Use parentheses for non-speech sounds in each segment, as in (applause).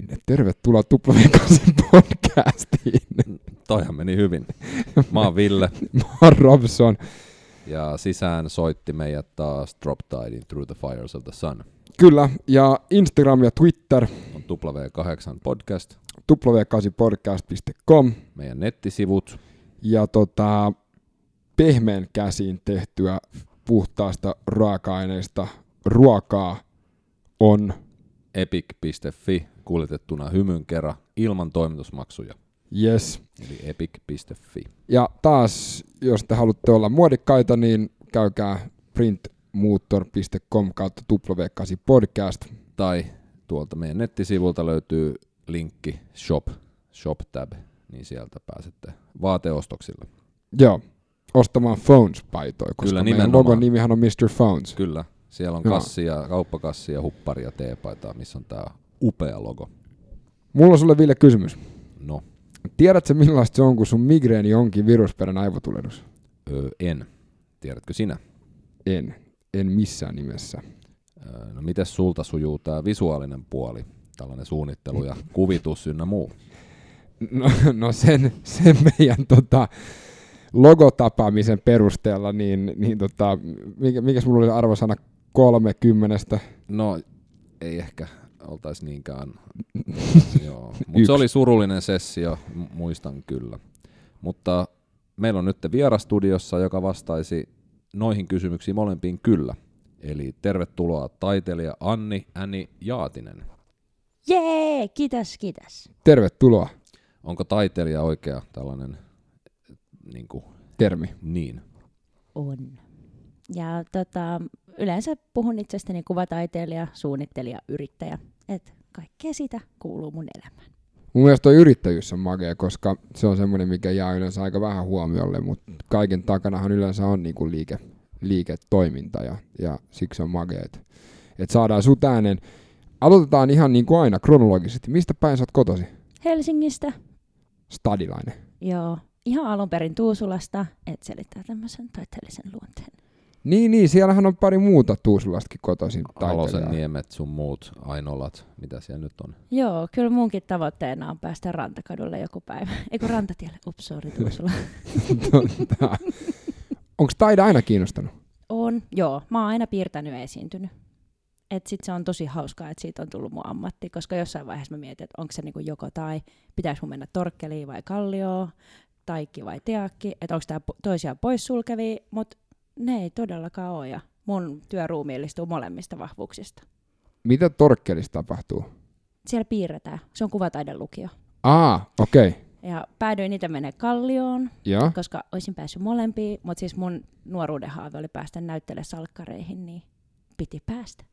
Niin, tervetuloa Tuplaviikasen podcastiin. Toihan meni hyvin. Mä oon Ville (laughs) Mä oon Robson. ja sisään soitti meidät taas Drop Tidein Through the Fires of the Sun. Kyllä, ja Instagram ja Twitter, On W8 podcast, w8podcast.com meidän nettisivut. ja tota, pehmeän käsiin tehtyä puhtaasta raaka-aineista ruokaa on epic.fi kuljetettuna hymyn kerran ilman toimitusmaksuja. yes. Eli epic.fi. Ja taas, jos te haluatte olla muodikkaita, niin käykää printmuutor.com kautta w8 podcast. Tai tuolta meidän nettisivulta löytyy linkki shop, shop tab, niin sieltä pääsette vaateostoksille. Joo, ostamaan Phones-paitoja, koska Kyllä, meidän logon nimihän on Mr. Phones. Kyllä, siellä on kassia, kauppakassia, hupparia, teepaitaa, missä on tää upea logo. Mulla on sulle Ville kysymys. No, Tiedätkö millaista se on, kun sun migreeni onkin virusperäinen aivotulehdus? öö, en. Tiedätkö sinä? En. En missään nimessä. Öö, No miten sulta sujuu tämä visuaalinen puoli, tällainen suunnittelu ja (laughs) kuvitus ynnä muu? No, no sen, sen meidän tota, logotapaamisen perusteella, niin, niin tota, mikä, mikäs mulla oli arvosana 30? No ei ehkä oltaisi niinkään, (laughs) joo. Mutta se oli surullinen sessio, muistan kyllä. Mutta meillä on nyt vierastudiossa, joka vastaisi noihin kysymyksiin molempiin kyllä. Eli tervetuloa taiteilija Anni Äni Jaatinen. Jee, kiitos, kiitos. Tervetuloa, Onko taiteilija oikea tällainen niin, kuin, termi. niin? On. Ja tota, yleensä puhun itsestäni kuvataiteilija, suunnittelija, yrittäjä. Et kaikkea sitä kuuluu mun elämään. Mun mielestä toi yrittäjyys on magea, koska se on semmoinen, mikä jää yleensä aika vähän huomiolle, mutta kaiken takanahan yleensä on niinku liike, liiketoiminta ja, ja siksi on magea, että et saadaan sut äänen. Aloitetaan ihan niin kuin aina kronologisesti. Mistä päin sä oot kotosi? Helsingistä, Stadilainen. joo, ihan alun perin Tuusulasta, et selittää tämmöisen taiteellisen luonteen. Niin, niin, siellähän on pari muuta Tuusulastakin kotoisin Halosen taiteilijaa. niemet, sun muut ainolat, mitä siellä nyt on. Joo, kyllä munkin tavoitteena on päästä Rantakadulle joku päivä. (laughs) Eikö Rantatielle? Ups, sorry, Tuusula. (laughs) Onko taide aina kiinnostanut? On, joo. Mä oon aina piirtänyt ja esiintynyt. Et sit se on tosi hauskaa, että siitä on tullut mun ammatti, koska jossain vaiheessa mä mietin, että onko se niinku joko tai, pitäis mun mennä torkkeliin vai kallioon, taikki vai teakki, että onko tää po- toisiaan poissulkevia, mutta ne ei todellakaan ole, ja mun työ ruumiillistuu molemmista vahvuuksista. Mitä torkkelissa tapahtuu? Siellä piirretään, se on kuvataidelukio. Aa, okei. Okay. Ja päädyin itse menee kallioon, Joo. koska olisin päässyt molempiin, mutta siis mun nuoruuden haave oli päästä näyttele salkkareihin, niin piti päästä.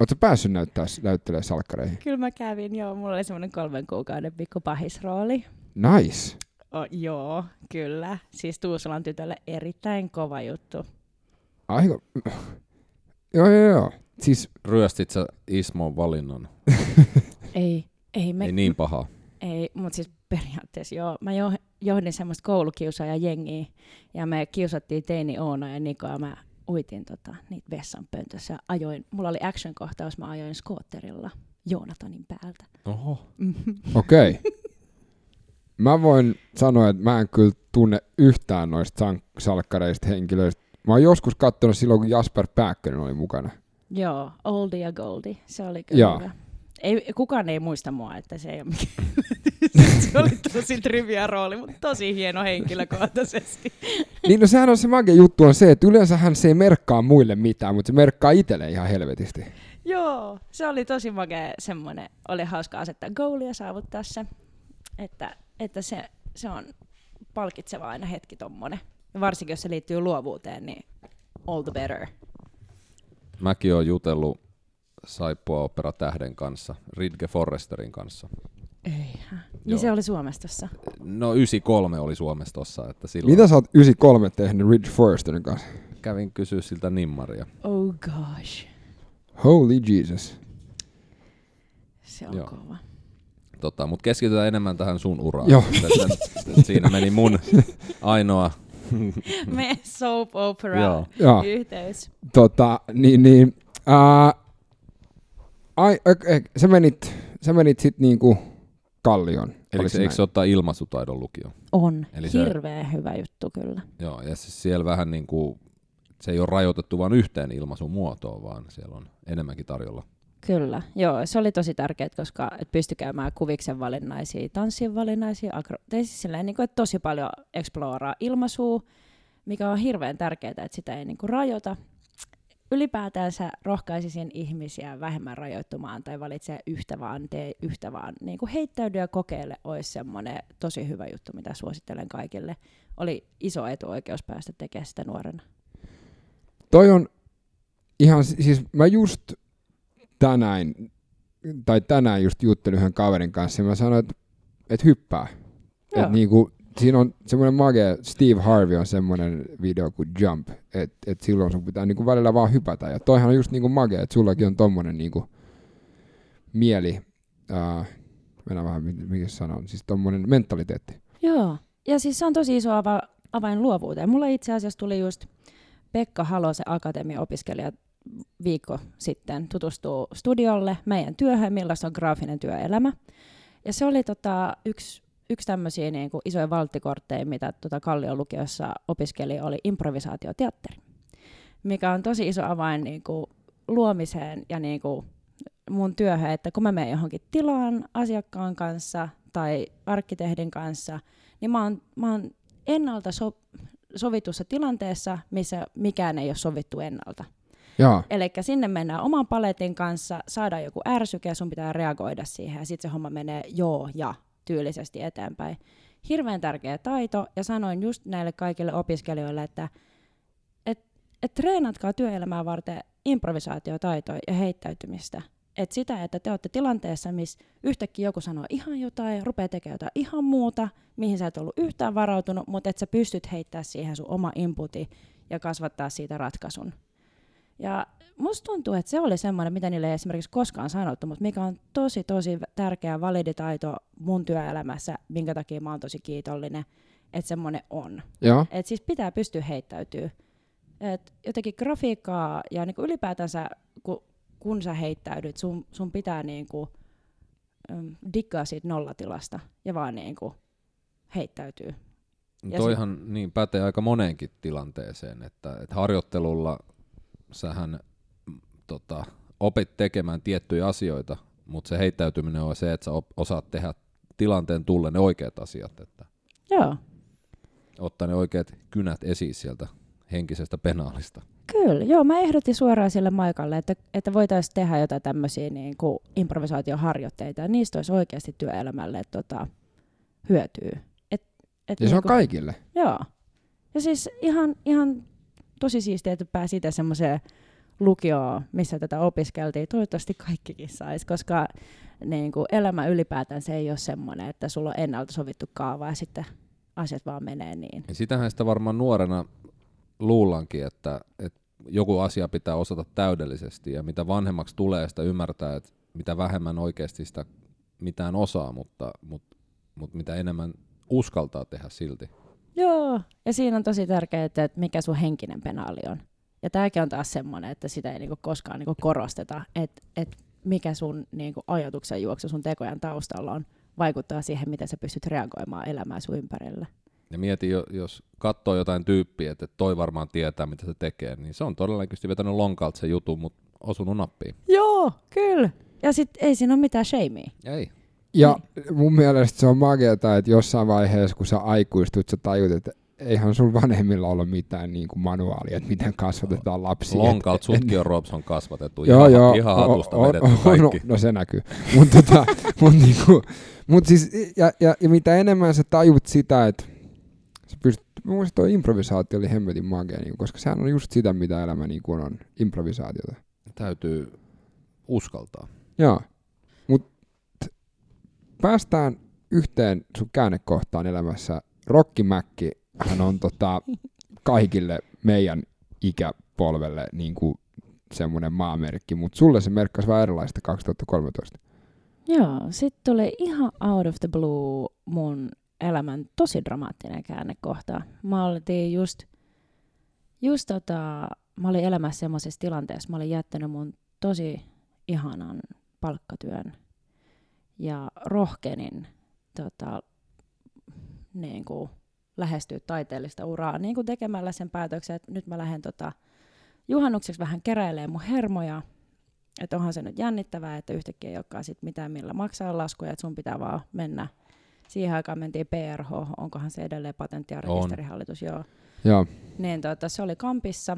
Oletko päässyt näyttää, näyttelemään salkkareihin? Kyllä mä kävin, joo. Mulla oli semmoinen kolmen kuukauden pikku pahisrooli. Nice. Oh, joo, kyllä. Siis Tuusulan tytölle erittäin kova juttu. Aika... (laughs) Joo, joo, joo. Siis Ryöstit sä Ismon valinnan? (laughs) Ei, ei, me, Ei niin pahaa. ei mutta siis periaatteessa joo. Mä jo, johdin semmoista koulukiusaaja jengiä ja me kiusattiin teini Oona ja Niko ja mä uitin tota, niitä vessanpöntössä ja ajoin, mulla oli action-kohtaus, mä ajoin skootterilla Joonatanin päältä. Oho. Okei. Okay. (laughs) Mä voin sanoa, että mä en kyllä tunne yhtään noista salkkareista henkilöistä. Mä oon joskus katsonut silloin, kun Jasper Pääkkönen oli mukana. Joo, Oldie ja Goldie, se oli kyllä Joo. hyvä. Ei, kukaan ei muista mua, että se ei ole mikään. (laughs) se oli tosi trivia rooli, mutta tosi hieno henkilökohtaisesti. Niin no sehän on se magia juttu on se, että yleensähän se ei merkkaa muille mitään, mutta se merkkaa itselle ihan helvetisti. Joo, se oli tosi makea semmoinen. Oli hauska asettaa goalia ja saavuttaa se. Että, että se, se on palkitseva aina hetki tommonen. Ja varsinkin jos se liittyy luovuuteen, niin all the better. Mäkin oon jutellut Saippua opera tähden kanssa, Ridge Forresterin kanssa. Eihän. Joo. Niin se oli Suomessa tossa. No 93 oli Suomessa tossa, että silloin Mitä sä oot 93 tehnyt Ridge Forresterin kanssa? kävin kysyä siltä nimmaria. Oh gosh. Holy Jesus. Se on Joo. kova. Tota, Mutta keskitytään enemmän tähän sun uraan. Joo. Siinä meni mun ainoa (laughs) Me soap opera Joo. Joo, yhteys. tota, niin, niin, ää, ai, okay, sä menit sä menit sitten niinku Kallion. Eli se, eikö se ottaa ilmaisutaidon lukio? On. Eli se- Hirveän hyvä juttu kyllä. Joo, ja siis siellä vähän niin kuin, se ei ole rajoitettu vain yhteen ilmaisun muotoon, vaan siellä on enemmänkin tarjolla. Kyllä, joo, se oli tosi tärkeää, koska et käymään kuviksen valinnaisia, tanssin valinnaisia, agro, siis silleen, niin kuin, että tosi paljon exploraa ilmaisua, mikä on hirveän tärkeää, että sitä ei niin kuin, rajoita. Ylipäätänsä rohkaisisin ihmisiä vähemmän rajoittumaan tai valitsee yhtä vaan, tee yhtä vaan. Niin kuin heittäydy ja kokeile olisi semmoinen tosi hyvä juttu, mitä suosittelen kaikille. Oli iso etuoikeus päästä tekemään sitä nuorena. Toi on ihan, siis mä just tänään, tai tänään just juttelin yhden kaverin kanssa, ja mä sanoin, että et hyppää. Joo. Et niinku, siinä on semmoinen mage, Steve Harvey on semmoinen video kuin Jump, että et silloin sun pitää niinku välillä vaan hypätä. Ja toihan on just niinku mage, että sullakin on tommonen niinku mieli, äh, mennään vähän, mikä se sana on, siis tommonen mentaliteetti. Joo, ja siis se on tosi iso ava- avain luovuuteen. Mulla itse asiassa tuli just Pekka Halosen akatemian opiskelija viikko sitten tutustuu studiolle meidän työhön, millaista on graafinen työelämä. Ja se oli tota, yksi, yksi tämmöisiä niin kuin isoja valttikortteja, mitä tota Kallion lukiossa opiskeli, oli improvisaatioteatteri, mikä on tosi iso avain niin kuin luomiseen ja niin kuin mun työhön, että kun mä menen johonkin tilaan asiakkaan kanssa tai arkkitehdin kanssa, niin mä oon, mä oon ennalta so, sovitussa tilanteessa, missä mikään ei ole sovittu ennalta. Eli sinne mennään oman paletin kanssa, saadaan joku ärsyke ja sun pitää reagoida siihen ja sitten se homma menee joo ja tyylisesti eteenpäin. Hirveän tärkeä taito ja sanoin just näille kaikille opiskelijoille, että et, et treenatkaa työelämää varten improvisaatiotaitoja ja heittäytymistä. Et sitä, että te olette tilanteessa, missä yhtäkkiä joku sanoo ihan jotain, rupeaa tekemään jotain ihan muuta, mihin sä et ollut yhtään varautunut, mutta että sä pystyt heittämään siihen sun oma inputi ja kasvattaa siitä ratkaisun. Ja musta tuntuu, että se oli semmoinen, mitä niille ei esimerkiksi koskaan sanottu, mutta mikä on tosi, tosi tärkeä validitaito mun työelämässä, minkä takia mä oon tosi kiitollinen, että semmoinen on. joo. Et siis pitää pystyä heittäytyä. Et jotenkin grafiikkaa ja niinku ylipäätänsä, kun, kun sä heittäydyt, sun, sun pitää niinku, äm, diggaa siitä nollatilasta ja vaan niinku heittäytyy. Ja Toihan niin pätee aika moneenkin tilanteeseen, että, että harjoittelulla sähän mm, tota, opit tekemään tiettyjä asioita, mutta se heittäytyminen on se, että sä osaat tehdä tilanteen tulle ne oikeat asiat, että Joo, ottaa ne oikeat kynät esiin sieltä henkisestä penaalista. Kyllä, joo. Mä ehdotin suoraan sille Maikalle, että, että voitaisiin tehdä jotain tämmöisiä niin kuin improvisaatioharjoitteita, ja niistä olisi oikeasti työelämälle tota, hyötyä. Et, et Ja se on niinku- kaikille. Joo. Ja siis ihan, ihan tosi siistiä, että pääsi itse semmoiseen lukioon, missä tätä opiskeltiin. Toivottavasti kaikkikin sais, koska niin kuin elämä ylipäätään se ei ole semmoinen, että sulla on ennalta sovittu kaava ja sitten asiat vaan menee niin. Ja sitähän sitä varmaan nuorena luullankin, että, että joku asia pitää osata täydellisesti ja mitä vanhemmaksi tulee, sitä ymmärtää, että mitä vähemmän oikeasti sitä mitään osaa, mutta, mutta, mutta mitä enemmän uskaltaa tehdä silti. Joo, ja siinä on tosi tärkeää, että mikä sun henkinen penaali on. Ja tämäkin on taas semmoinen, että sitä ei niinku koskaan niinku korosteta, että että mikä sun niinku ajatuksen juoksu sun tekojen taustalla on, vaikuttaa siihen, miten sä pystyt reagoimaan elämään sun ympärillä. Ja mieti, jo- jos katsoo jotain tyyppiä, että toi varmaan tietää, mitä se tekee, niin se on todennäköisesti vetänyt lonkalta se jutun, mutta osunut nappiin. Joo, kyllä. Ja sitten ei siinä ole mitään shamea. Ei. Ja mun mielestä se on makeata, että jossain vaiheessa, kun sä aikuistut, sä tajut, että eihän sun vanhemmilla ole mitään niin kuin manuaalia, että miten kasvatetaan lapsia. Lonkalta Et- sutkin on Robson kasvatettu. Joo, ihan, joo. ihan hatusta o- o- vedetty o- kaikki. No, no se näkyy. Mutta tota, (laughs) mut niinku, mut siis, ja, ja, ja, mitä enemmän sä tajut sitä, että sä pystyt, mun mielestä toi improvisaatio oli hemmetin magea, niin, koska sehän on just sitä, mitä elämä niin kuin on, improvisaatiota. Täytyy uskaltaa. Joo. Päästään yhteen sun käännekohtaan elämässä. Rokki Mäkki, hän on tota, kaikille meidän ikäpolvelle niin kuin semmoinen maamerkki, mutta sulle se merkkasi vähän erilaista 2013. Joo, sitten tuli ihan out of the blue mun elämän tosi dramaattinen käännekohta. Mä oltiin just, just tota, mä olin elämässä semmoisessa tilanteessa, mä olin jättänyt mun tosi ihanan palkkatyön. Ja rohkenin tota, niin kuin, lähestyä taiteellista uraa niin kuin tekemällä sen päätöksen, että nyt mä lähden tota, juhannukseksi vähän keräilee mun hermoja, että onhan se nyt jännittävää, että yhtäkkiä ei olekaan sit mitään millä maksaa laskuja, että sun pitää vaan mennä. Siihen aikaan mentiin PRH, onkohan se edelleen patentti- ja On. rekisterihallitus, joo. Joo. Niin tota, se oli Kampissa.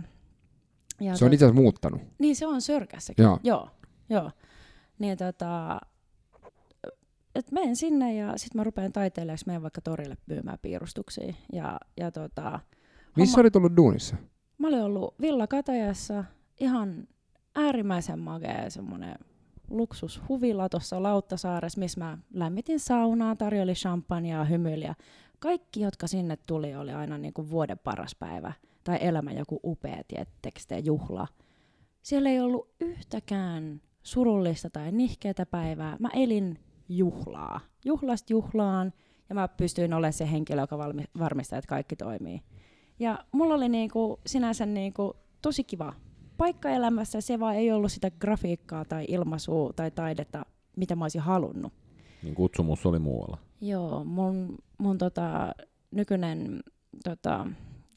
Ja Se on tot- itse asiassa muuttanut. Niin se on Sörkässäkin. Joo. Joo, joo. Niin tota, et menen sinne ja sitten mä rupean taiteilijaksi, menen vaikka torille myymään piirustuksia. Ja, ja tota, Missä homma- olit ollut duunissa? Mä olin ollut Villa Katajassa, ihan äärimmäisen magea semmoinen luksushuvila tuossa Lauttasaaressa, missä mä lämmitin saunaa, tarjoli champagnea, hymyiliä. Kaikki, jotka sinne tuli, oli aina niin kuin vuoden paras päivä tai elämä joku upea, tiettekö te, juhla. Siellä ei ollut yhtäkään surullista tai nihkeätä päivää. Mä elin juhlaa. Juhlasta juhlaan ja mä pystyin olemaan se henkilö, joka valmi- varmistaa, että kaikki toimii. Ja mulla oli niinku sinänsä niinku tosi kiva paikka elämässä. Se vaan ei ollut sitä grafiikkaa tai ilmaisua tai taidetta, mitä mä olisin halunnut. Niin kutsumus oli muualla. Joo, mun, mun tota, nykyinen tota,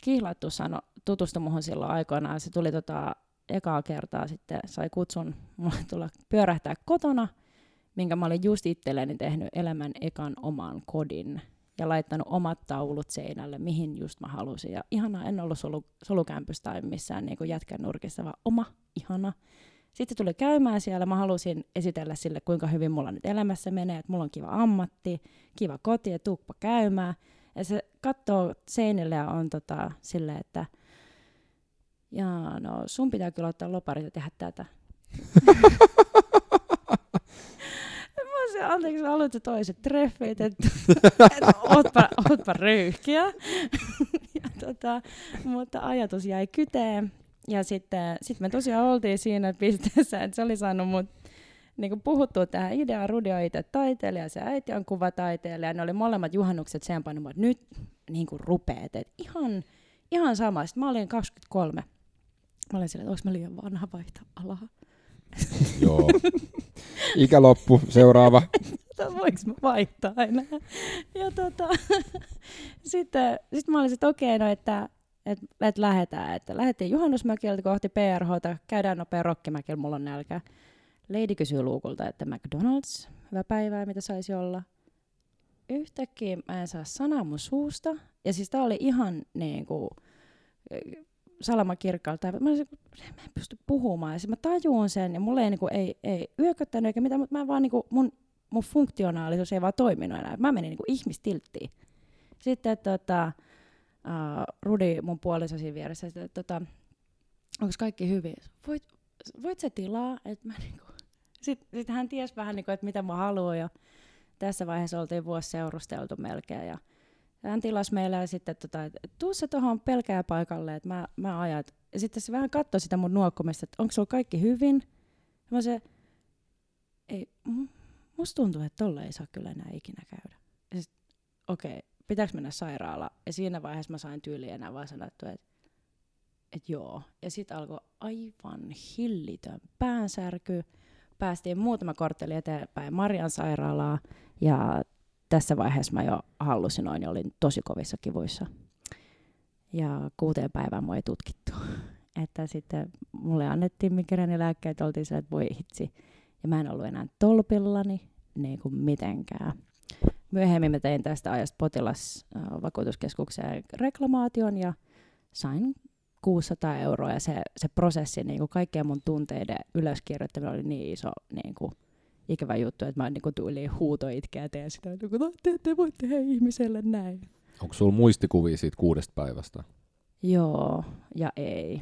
kihlattu sano, tutustui muhun silloin aikoinaan. Se tuli tota, ekaa kertaa sitten, sai kutsun mulle tulla pyörähtää kotona, minkä mä olin just itselleni tehnyt elämän ekan oman kodin ja laittanut omat taulut seinälle, mihin just mä halusin. Ja ihanaa, en ollut solu, solukämpyssä tai missään niin jätkän nurkissa, vaan oma, ihana. Sitten tuli käymään siellä, mä halusin esitellä sille, kuinka hyvin mulla nyt elämässä menee, että mulla on kiva ammatti, kiva koti ja tuuppa käymään. Ja se katsoo seinille ja on tota, silleen, että jaa, no sun pitää kyllä ottaa loparit ja tehdä tätä. (laughs) Se, anteeksi, mä aloitin toiset treffit, että (laughs) et, ootpa, ootpa röyhkiä. (laughs) ja tota, mutta ajatus jäi kyteen. Ja sitten sit me tosiaan oltiin siinä pisteessä, että se oli saanut mut niin puhuttua tähän ideaan. Rudi on itse taiteilija, se äiti on kuvataiteilija. Ne oli molemmat juhannukset sen painomaan, että nyt niin kuin rupeet. Et ihan, ihan sama. Sitten mä olin 23. Mä olin silleen, että onko mä liian vanha vaihtaa alaa. (laughs) Joo. Ikä loppu, seuraava. että voiko mä vaihtaa enää. Ja tota, (laughs) sitten sit mä olin, että okei, no että et, et lähdetään. Että lähdettiin juhannusmäkiltä kohti PRHta, käydään nopea rokkimäkillä, mulla on nälkä. Lady kysyy luukulta, että McDonald's, hyvää päivää, mitä saisi olla. Yhtäkkiä mä en saa sanaa mun suusta. Ja siis tää oli ihan niin kuin, salama kirkkaalta. Mä, olisin, mä en pysty puhumaan. Ja mä tajuun sen, ja mulle ei, niin kuin, ei, ei yököttänyt eikä mitään, mutta mä vaan niin kuin, mun, mun funktionaalisuus ei vaan toiminut enää. Mä menin niin kuin ihmistilttiin. Sitten tota, uh, Rudi, mun puoliso siinä vieressä, että tota, onko kaikki hyvin? Voit, voit sä tilaa? Et mä niinku, sitten sit hän tiesi vähän, niinku, että mitä mä haluan. Ja tässä vaiheessa oltiin vuosi seurusteltu melkein. Ja hän tilasi meille ja sitten, että tuu sä tuohon pelkää paikalle, että mä, mä ajat. Ja sitten se vähän katsoi sitä mun nuokkumista, että onko sulla kaikki hyvin? Ja mä se, ei, mu- musta tuntuu, että tolle ei saa kyllä enää ikinä käydä. Ja sit, okei, okay, pitääkö mennä sairaalaan? Ja siinä vaiheessa mä sain tyyliin enää vaan sanottua, että et joo. Ja sitten alkoi aivan hillitön päänsärky. Päästiin muutama kortteli eteenpäin Marian sairaalaa ja tässä vaiheessa mä jo hallusinoin ja olin tosi kovissa kivuissa. Ja kuuteen päivään mua ei tutkittu. (laughs) Että sitten mulle annettiin migreenilääkkeitä, oltiin sillä, että voi hitsi. Ja mä en ollut enää tolpillani niin kuin mitenkään. Myöhemmin mä tein tästä ajasta potilasvakuutuskeskukseen reklamaation ja sain 600 euroa ja se, se prosessi, niin kuin kaikkien mun tunteiden ylöskirjoittaminen oli niin iso niin kuin, ikävä juttu, että mä niin kuin tyyliin huuto itkeä teen sitä, että "No, te ette voi tehdä ihmiselle näin. Onko sulla muistikuvia siitä kuudesta päivästä? Joo ja ei.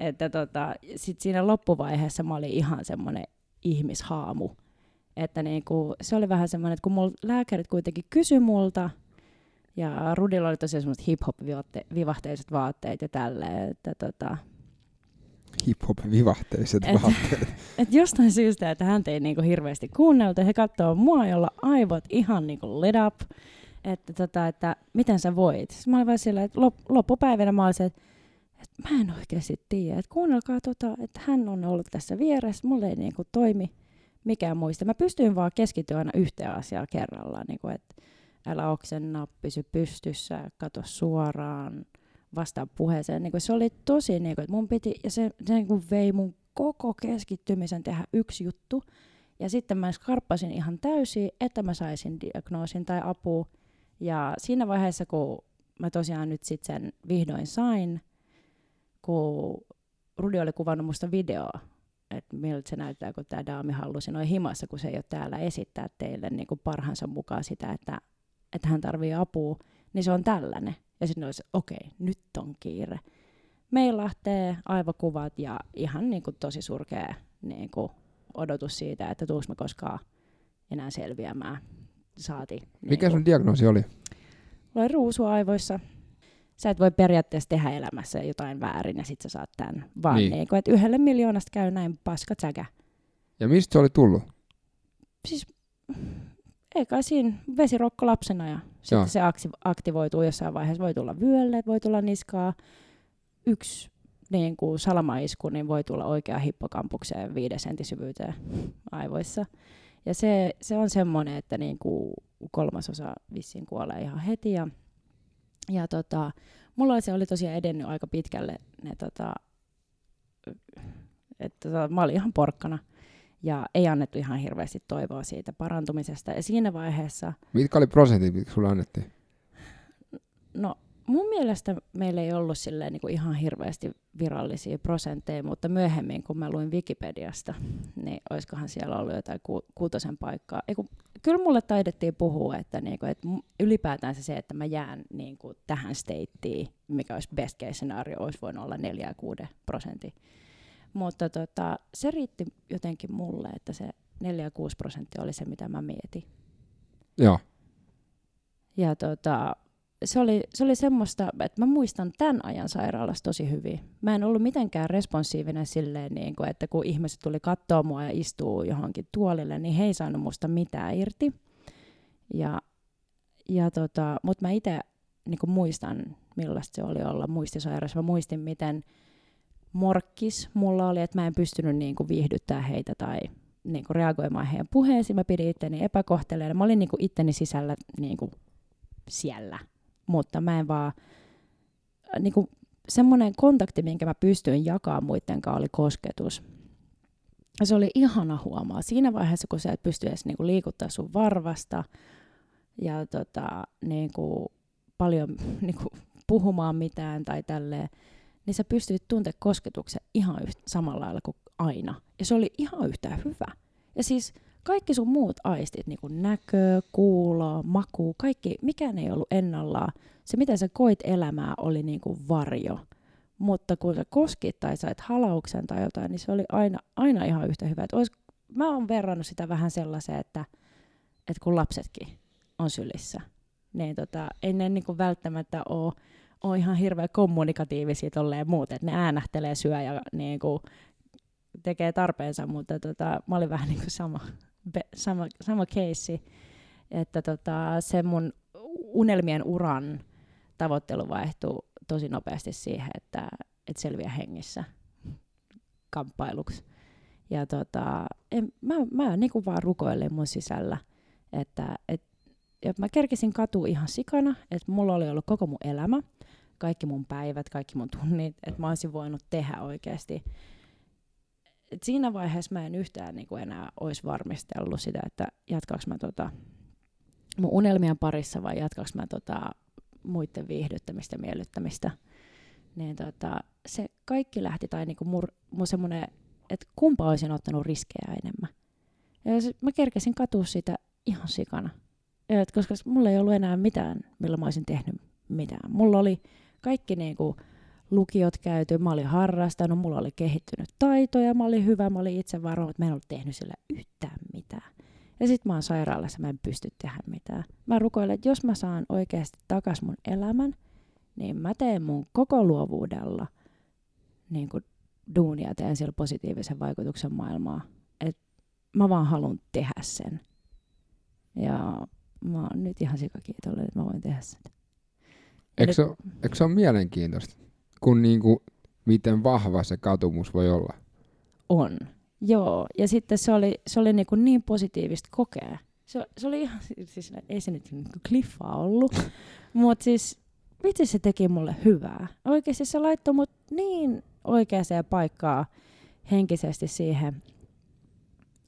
Että tota, sit siinä loppuvaiheessa mä olin ihan semmoinen ihmishaamu. Että niinku, se oli vähän semmoinen, että kun mul, lääkärit kuitenkin kysy multa, ja Rudilla oli tosiaan semmoiset hip-hop-vivahteiset vaatteet ja tälleen, että tota, Hip-hop-vivahteiset Et- vaatteet. (laughs) et jostain syystä, että hän ei niinku hirveästi kuunneltu. He katsoo mua, jolla aivot ihan niinku lit up. Että, tota, että miten sä voit. Sitten mä olin vaan sillä, että lop, loppupäivänä mä olin se, että, että mä en oikeasti tiedä. Että kuunnelkaa, tota, että hän on ollut tässä vieressä. Mulle ei niinku toimi mikään muista. Mä pystyin vaan keskittyä aina yhteen asiaan kerrallaan, niin kuin, että älä oksenna, pysy pystyssä, kato suoraan, vastaa puheeseen. Niin kuin se oli tosi, niin kuin, että mun piti, ja se, se niin kuin vei mun koko keskittymisen tehdä yksi juttu. Ja sitten mä skarppasin ihan täysin, että mä saisin diagnoosin tai apua. Ja siinä vaiheessa, kun mä tosiaan nyt sitten sen vihdoin sain, kun Rudi oli kuvannut musta videoa, että miltä se näyttää, kun tämä daami hallusi noin himassa, kun se ei ole täällä esittää teille niin kuin parhaansa mukaan sitä, että, että hän tarvii apua, niin se on tällainen. Ja sitten olisi, okei, okay, nyt on kiire. Meillähtee aivokuvat ja ihan niin kuin tosi surkea niin kuin odotus siitä, että tuuks mä koskaan enää selviämään. Saati. Mikä niin sun diagnoosi oli? Mulla on ruusu aivoissa. Sä et voi periaatteessa tehdä elämässä jotain väärin ja sit sä saat tämän. Vaan Niin. niin. Niin, että yhdelle miljoonasta käy näin paskat säkä. Ja mistä se oli tullut? Siis ei kai siinä vesirokko lapsena ja Joo. sitten se akti- aktivoituu jossain vaiheessa. Voi tulla vyölle, voi tulla niskaa. Yksi niin kuin salamaisku, niin voi tulla oikea hippokampukseen viiden sentin syvyyteen aivoissa. Ja se, se on semmoinen, että niin kuin kolmasosa vissiin kuolee ihan heti. Ja, ja tota, mulla se oli tosiaan edennyt aika pitkälle. Ne, tota, että tota, mä olin ihan porkkana ja ei annettu ihan hirveästi toivoa siitä parantumisesta. Ja siinä vaiheessa, Mitkä oli prosentit, mitkä sulle annettiin? no mun mielestä meillä ei ollut silleen niin kuin ihan hirveästi virallisia prosentteja, mutta myöhemmin kun mä luin Wikipediasta, niin olisikohan siellä ollut jotain ku, kuutosen paikkaa. Eiku, kyllä mulle taidettiin puhua, että, niin kuin, että ylipäätään se, että mä jään niin kuin tähän stateen, mikä olisi best case scenario, olisi voinut olla 4 ja 6 prosenttia. Mutta tota, se riitti jotenkin mulle, että se 4 ja 6 prosenttia oli se, mitä mä mietin. Joo. Ja tota, se oli, se oli semmoista, että mä muistan tämän ajan sairaalassa tosi hyvin. Mä en ollut mitenkään responsiivinen silleen, niin kuin, että kun ihmiset tuli katsoa mua ja istuu johonkin tuolille, niin he ei saanut musta mitään irti. Ja, ja tota, Mutta mä itse niin muistan, millaista se oli olla muistisairas. Mä muistin, miten morkkis mulla oli, että mä en pystynyt niin kuin viihdyttää heitä tai niin kuin reagoimaan heidän puheisiin. Mä pidin itteni epäkohteleena. Mä olin niin kuin itteni sisällä niin kuin siellä, mutta mä en vaan, niin kuin semmoinen kontakti, minkä mä pystyin jakamaan muiden kanssa, oli kosketus. Se oli ihana huomaa. Siinä vaiheessa, kun sä et pysty edes niin kuin liikuttaa sun varvasta ja tota, niin kuin paljon (laughs) niin kuin puhumaan mitään tai tälleen, niin sä pystyt tuntemaan kosketuksen ihan yhtä, samalla lailla kuin aina. Ja se oli ihan yhtä hyvä. Ja siis kaikki sun muut aistit, niin kuin näkö, kuulo, maku, kaikki, mikään ei ollut ennallaan. Se, mitä sä koit elämää, oli niin kuin varjo. Mutta kun sä koskit tai sait halauksen tai jotain, niin se oli aina, aina ihan yhtä hyvä. Olis, mä oon verrannut sitä vähän sellaiseen, että, että kun lapsetkin on sylissä, niin tota, ei ne niin kuin välttämättä ole, ole ihan hirveän kommunikatiivisia tolleen muut, että ne äänähtelee, syö ja niin kuin tekee tarpeensa, mutta tota, mä olin vähän niin kuin sama, be, sama, sama keissi, että tota, se mun unelmien uran tavoittelu vaihtui tosi nopeasti siihen, että, että selviä hengissä kamppailuksi. Ja tota, en, mä, mä niin kuin vaan rukoilin mun sisällä, että et, ja mä kerkisin katua ihan sikana, että mulla oli ollut koko mun elämä, kaikki mun päivät, kaikki mun tunnit, että mä olisin voinut tehdä oikeasti et siinä vaiheessa mä en yhtään niin kuin enää olisi varmistellut sitä, että jatkaaks mä tota mun unelmien parissa vai jatkaaks mä tota muiden viihdyttämistä, miellyttämistä. Niin tota, se kaikki lähti, tai niinku mur, mun semmonen, että kumpa olisin ottanut riskejä enemmän. Ja mä kerkesin katua sitä ihan sikana. Et koska mulla ei ollut enää mitään, millä mä olisin tehnyt mitään. Mulla oli kaikki niinku, lukiot käyty, mä olin harrastanut, mulla oli kehittynyt taitoja, mä olin hyvä, mä olin itse varma, mutta mä en ollut tehnyt sillä yhtään mitään. Ja sit mä oon sairaalassa, mä en pysty tehdä mitään. Mä rukoilen, että jos mä saan oikeasti takas mun elämän, niin mä teen mun koko luovuudella niin kuin duunia, teen sillä positiivisen vaikutuksen maailmaa. Et mä vaan haluan tehdä sen. Ja mä oon nyt ihan sikakiitollinen, että mä voin tehdä sen. Eikö se, eikö se ole mielenkiintoista, kun niinku, miten vahva se katumus voi olla? On. Joo, ja sitten se oli, se oli niin, kuin niin positiivista kokea. Se, se oli ihan, siis ei se nyt niin kliffaa ollut, (laughs) mutta siis vitsi se teki mulle hyvää. Oikeasti se laittoi mut niin oikeaan paikkaan henkisesti siihen,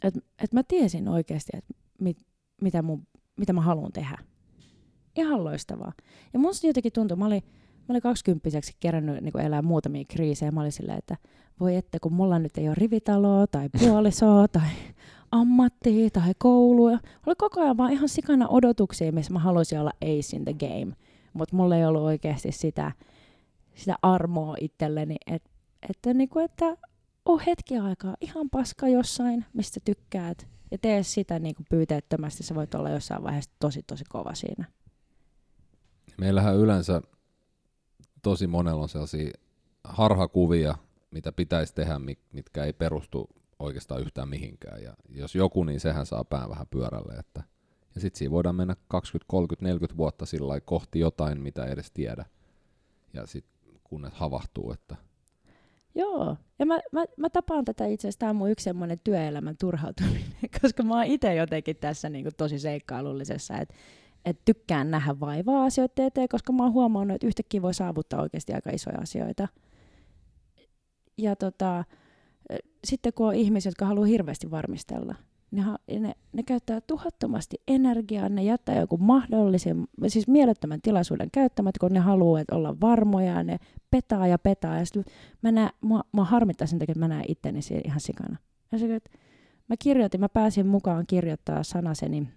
että et mä tiesin oikeasti, että mit, mitä, mun, mitä mä haluan tehdä. Ihan loistavaa. Ja musta jotenkin tuntui, mä olin, mä olin kaksikymppiseksi kerännyt niin elää muutamia kriisejä. Mä olin silleen, että voi että kun mulla nyt ei ole rivitaloa tai (laughs) puolisoa tai ammattia tai koulua. Oli koko ajan vaan ihan sikana odotuksia, missä mä haluaisin olla ace in the game. Mutta mulla ei ollut oikeasti sitä, sitä armoa itselleni, et, että, niinku, että on hetki aikaa ihan paska jossain, mistä tykkäät, ja tee sitä niinku pyyteettömästi, sä voit olla jossain vaiheessa tosi tosi kova siinä. Meillähän yleensä tosi monella on sellaisia harhakuvia, mitä pitäisi tehdä, mitkä ei perustu oikeastaan yhtään mihinkään. Ja jos joku, niin sehän saa pään vähän pyörälle. Että, ja sitten siinä voidaan mennä 20, 30, 40 vuotta sillä kohti jotain, mitä ei edes tiedä. Ja sitten kunnes havahtuu, että Joo, ja mä, mä, mä tapaan tätä itse asiassa, tämä on yksi semmoinen työelämän turhautuminen, (laughs) koska mä oon itse jotenkin tässä niin kuin tosi seikkailullisessa, että et tykkään nähdä vaivaa asioiden eteen, koska mä oon huomannut, että yhtäkkiä voi saavuttaa oikeasti aika isoja asioita. Ja tota, sitten kun on ihmisiä, jotka haluaa hirveästi varmistella, ne, ne, ne käyttää tuhottomasti energiaa, ne jättää joku mahdollisen, siis mielettömän tilaisuuden käyttämättä, kun ne haluaa olla varmoja, ja ne petaa ja petaa. Ja mä, näen, mua, mua harmittaa sen takia, että mä näen itteni ihan sikana. Ja se, että mä kirjoitin, mä pääsin mukaan kirjoittaa sanaseni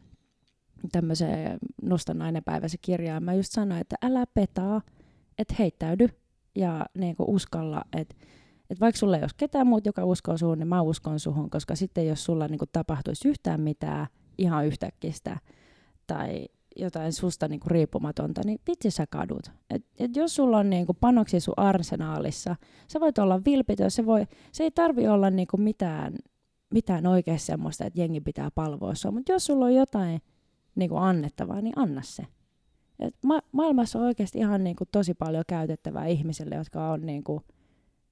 tämmöiseen Nosta nainen päivässä kirjaan. Mä just sanoin, että älä petaa, että heittäydy ja niin uskalla, että että vaikka sulla ei olisi ketään muuta, joka uskoo suhun, niin mä uskon suhun, koska sitten jos sulla niin kuin tapahtuisi yhtään mitään ihan yhtäkkistä tai jotain susta niin kuin riippumatonta, niin vitsi sä kadut. Et, et jos sulla on niin kuin panoksi sun arsenaalissa, sä voit olla vilpitön, se, voi, se ei tarvi olla niin kuin mitään, mitään oikein semmoista, että jengi pitää palvoa sua, mutta jos sulla on jotain niin kuin annettavaa, niin anna se. Et ma- maailmassa on oikeasti ihan niin kuin tosi paljon käytettävää ihmisille, jotka on niin kuin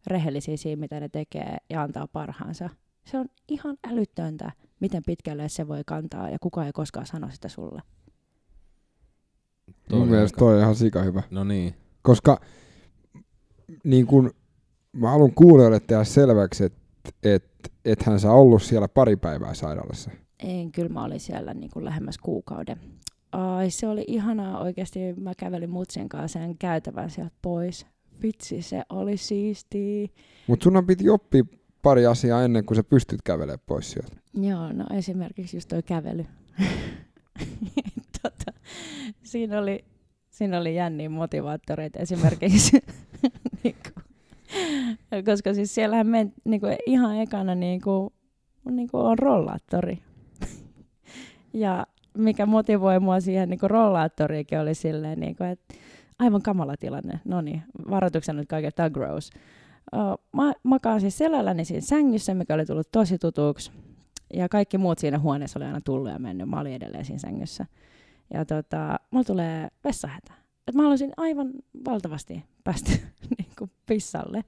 rehellisiä siinä, mitä ne tekee ja antaa parhaansa. Se on ihan älyttöntä, miten pitkälle se voi kantaa ja kukaan ei koskaan sano sitä sulle. Toi Mun mielestä toi on ihan sika hyvä. No niin. Koska niin kun, mä haluan kuulijoille tehdä selväksi, että et, et hän saa ollut siellä pari päivää sairaalassa. En, kyllä mä olin siellä niin kuin lähemmäs kuukauden. Ai, se oli ihanaa oikeasti. Mä kävelin mutsien kanssa sen käytävän sieltä pois vitsi, se oli siistiä. Mutta sun piti oppia pari asiaa ennen kuin sä pystyt kävelemään pois sieltä. Joo, no esimerkiksi just toi kävely. (laughs) tota, siinä, oli, siinä oli jänniä motivaattoreita esimerkiksi. (laughs) niinku, koska siis siellähän me niinku, ihan ekana niinku, niinku on rollaattori. (laughs) ja mikä motivoi mua siihen niinku rollaattoriikin oli silleen, niinku, että aivan kamala tilanne. No niin, varoituksena nyt kaiken, tämä gross. Mä makaan siis selälläni siinä sängyssä, mikä oli tullut tosi tutuksi. Ja kaikki muut siinä huoneessa oli aina tullut ja mennyt. Mä olin edelleen siinä sängyssä. Ja tota, mulla tulee vessahätä. Et mä haluaisin aivan valtavasti päästä (laughs) niin kuin pissalle.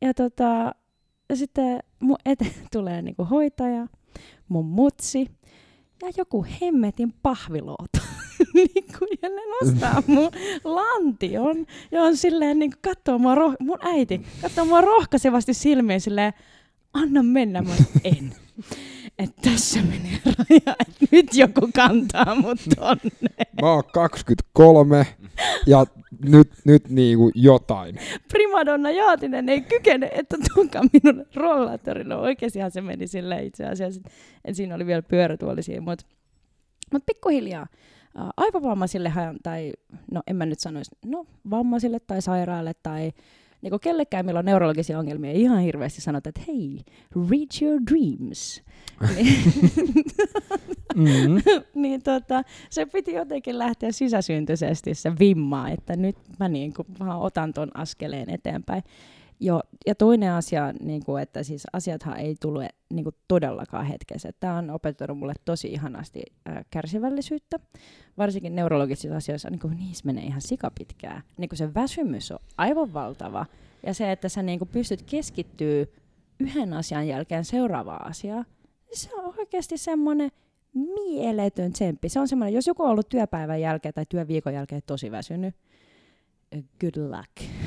Ja tota, ja sitten mun eteen (laughs) tulee niin kuin hoitaja, mun mutsi ja joku hemmetin pahviloota. (laughs) (laughs) niin ja ne nostaa mun lantion ja on silleen niin kuin katsoo mua, roh- mun äiti katsoo mua rohkaisevasti silmiin silleen, anna mennä, mä en. (laughs) Että tässä menee (laughs) raja, että nyt joku kantaa mut tonne. Mä oon 23 ja nyt, nyt niinku jotain. Primadonna Jaatinen ei kykene, että tuuka minun rollaattorilla. Oikeastihan se meni silleen itse asiassa, että siinä oli vielä pyörätuolisia, mutta mut pikkuhiljaa aivovammaisille tai no en mä nyt sanoisi, no vammaisille tai sairaille tai niin kuin kellekään, millä on neurologisia ongelmia, ihan hirveästi sanota, että hei, reach your dreams. (laughs) mm. (laughs) niin tota, se piti jotenkin lähteä sisäsyntyisesti se vimma, että nyt mä niin kuin vaan otan ton askeleen eteenpäin. Joo, ja toinen asia, niin kuin, että siis asiathan ei tule niin kuin todellakaan hetkessä. Tämä on opettanut mulle tosi ihanasti äh, kärsivällisyyttä, varsinkin neurologisissa asioissa, niin kuin, niissä menee ihan sikapitkää. Niin kuin se väsymys on aivan valtava, ja se, että sä niin kuin pystyt keskittyä yhden asian jälkeen seuraavaa asiaa, se on oikeasti semmoinen mieletön tsemppi. Se on semmoinen, jos joku on ollut työpäivän jälkeen tai työviikon jälkeen tosi väsynyt, good luck.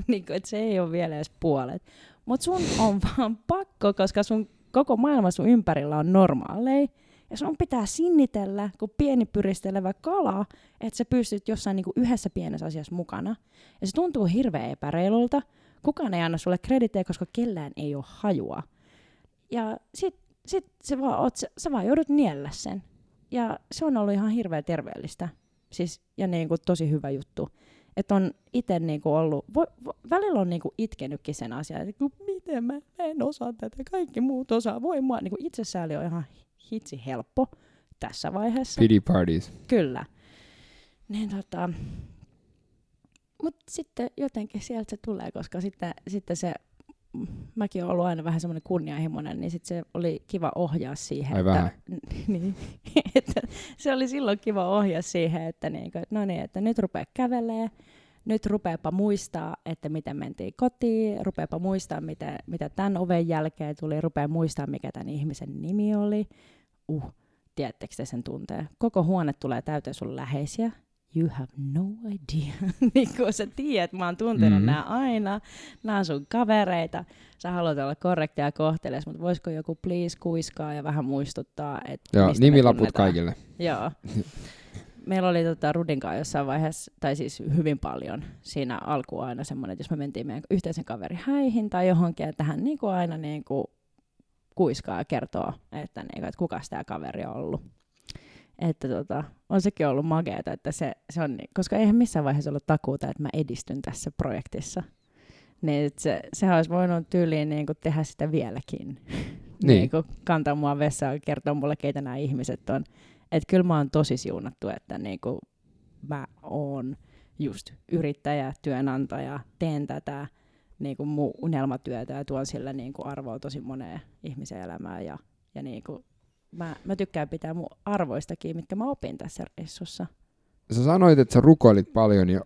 (laughs) niin kuin, että se ei ole vielä edes puolet. Mutta sun on (laughs) vaan pakko, koska sun koko maailma sun ympärillä on normaalei. Ja sun pitää sinnitellä, kun pieni pyristelevä kala, että sä pystyt jossain niin kuin yhdessä pienessä asiassa mukana. Ja se tuntuu hirveän epäreilulta. Kukaan ei anna sulle kreditejä, koska kellään ei ole hajua. Ja sit, sit sä, vaan oot, sä vaan joudut niellä sen. Ja se on ollut ihan hirveän terveellistä. Siis, ja niin kuin tosi hyvä juttu. Että on itse niinku ollut, vo, vo, välillä on niinku itkenytkin sen asian, että miten mä, mä en osaa tätä, kaikki muut osaa, voi mua. Niinku itsesääli on ihan hitsi helppo tässä vaiheessa. Pity parties. Kyllä. Niin tota, mutta sitten jotenkin sieltä se tulee, koska sitten, sitten se, mäkin olen ollut aina vähän semmoinen kunnianhimoinen, niin sitten se oli kiva ohjaa siihen. Ai että, vähän. (laughs) niin, että se oli silloin kiva ohjaa siihen, että, niin, no niin, että nyt rupeaa kävelee, nyt rupeapa muistaa, että miten mentiin kotiin, rupeapa muistaa, mitä, mitä tämän oven jälkeen tuli, rupeaa muistaa, mikä tämän ihmisen nimi oli. Uh, tiedättekö te sen tuntee? Koko huone tulee täyteen sun läheisiä. You have no idea. (laughs) niin kun sä tiedät, mä oon tuntenut Mhm. mm. nämä aina. Nämä on sun kavereita. Sä haluat olla korrektia ja kohteles, mutta voisiko joku please kuiskaa ja vähän muistuttaa, että Joo, mistä nimilaput kaikille. Joo. (laughs) Meillä oli tota Rudin kanssa jossain vaiheessa, tai siis hyvin paljon siinä alkuun aina semmoinen, että jos me mentiin meidän yhteisen kaverin häihin tai johonkin, että hän niinku aina niinku kuiskaa ja kertoo, että, niinku, että kuka tämä kaveri on ollut. Että tota, on sekin ollut makeata, että se, se on, ni- koska eihän missään vaiheessa ollut takuuta, että mä edistyn tässä projektissa. Niin se, sehän olisi voinut tyyliin niin kuin tehdä sitä vieläkin. Niin. niin kuin kantaa mua vessaan ja kertoa mulle, keitä nämä ihmiset on. Että kyllä mä oon tosi siunattu, että niin kuin mä oon just yrittäjä, työnantaja, teen tätä niin kuin mun unelmatyötä ja tuon sillä niin kuin arvoa tosi moneen ihmisen elämään. Ja, ja niin kuin mä, mä tykkään pitää mun arvoistakin, mitkä mä opin tässä reissussa. Sä sanoit, että sä rukoilit paljon, niin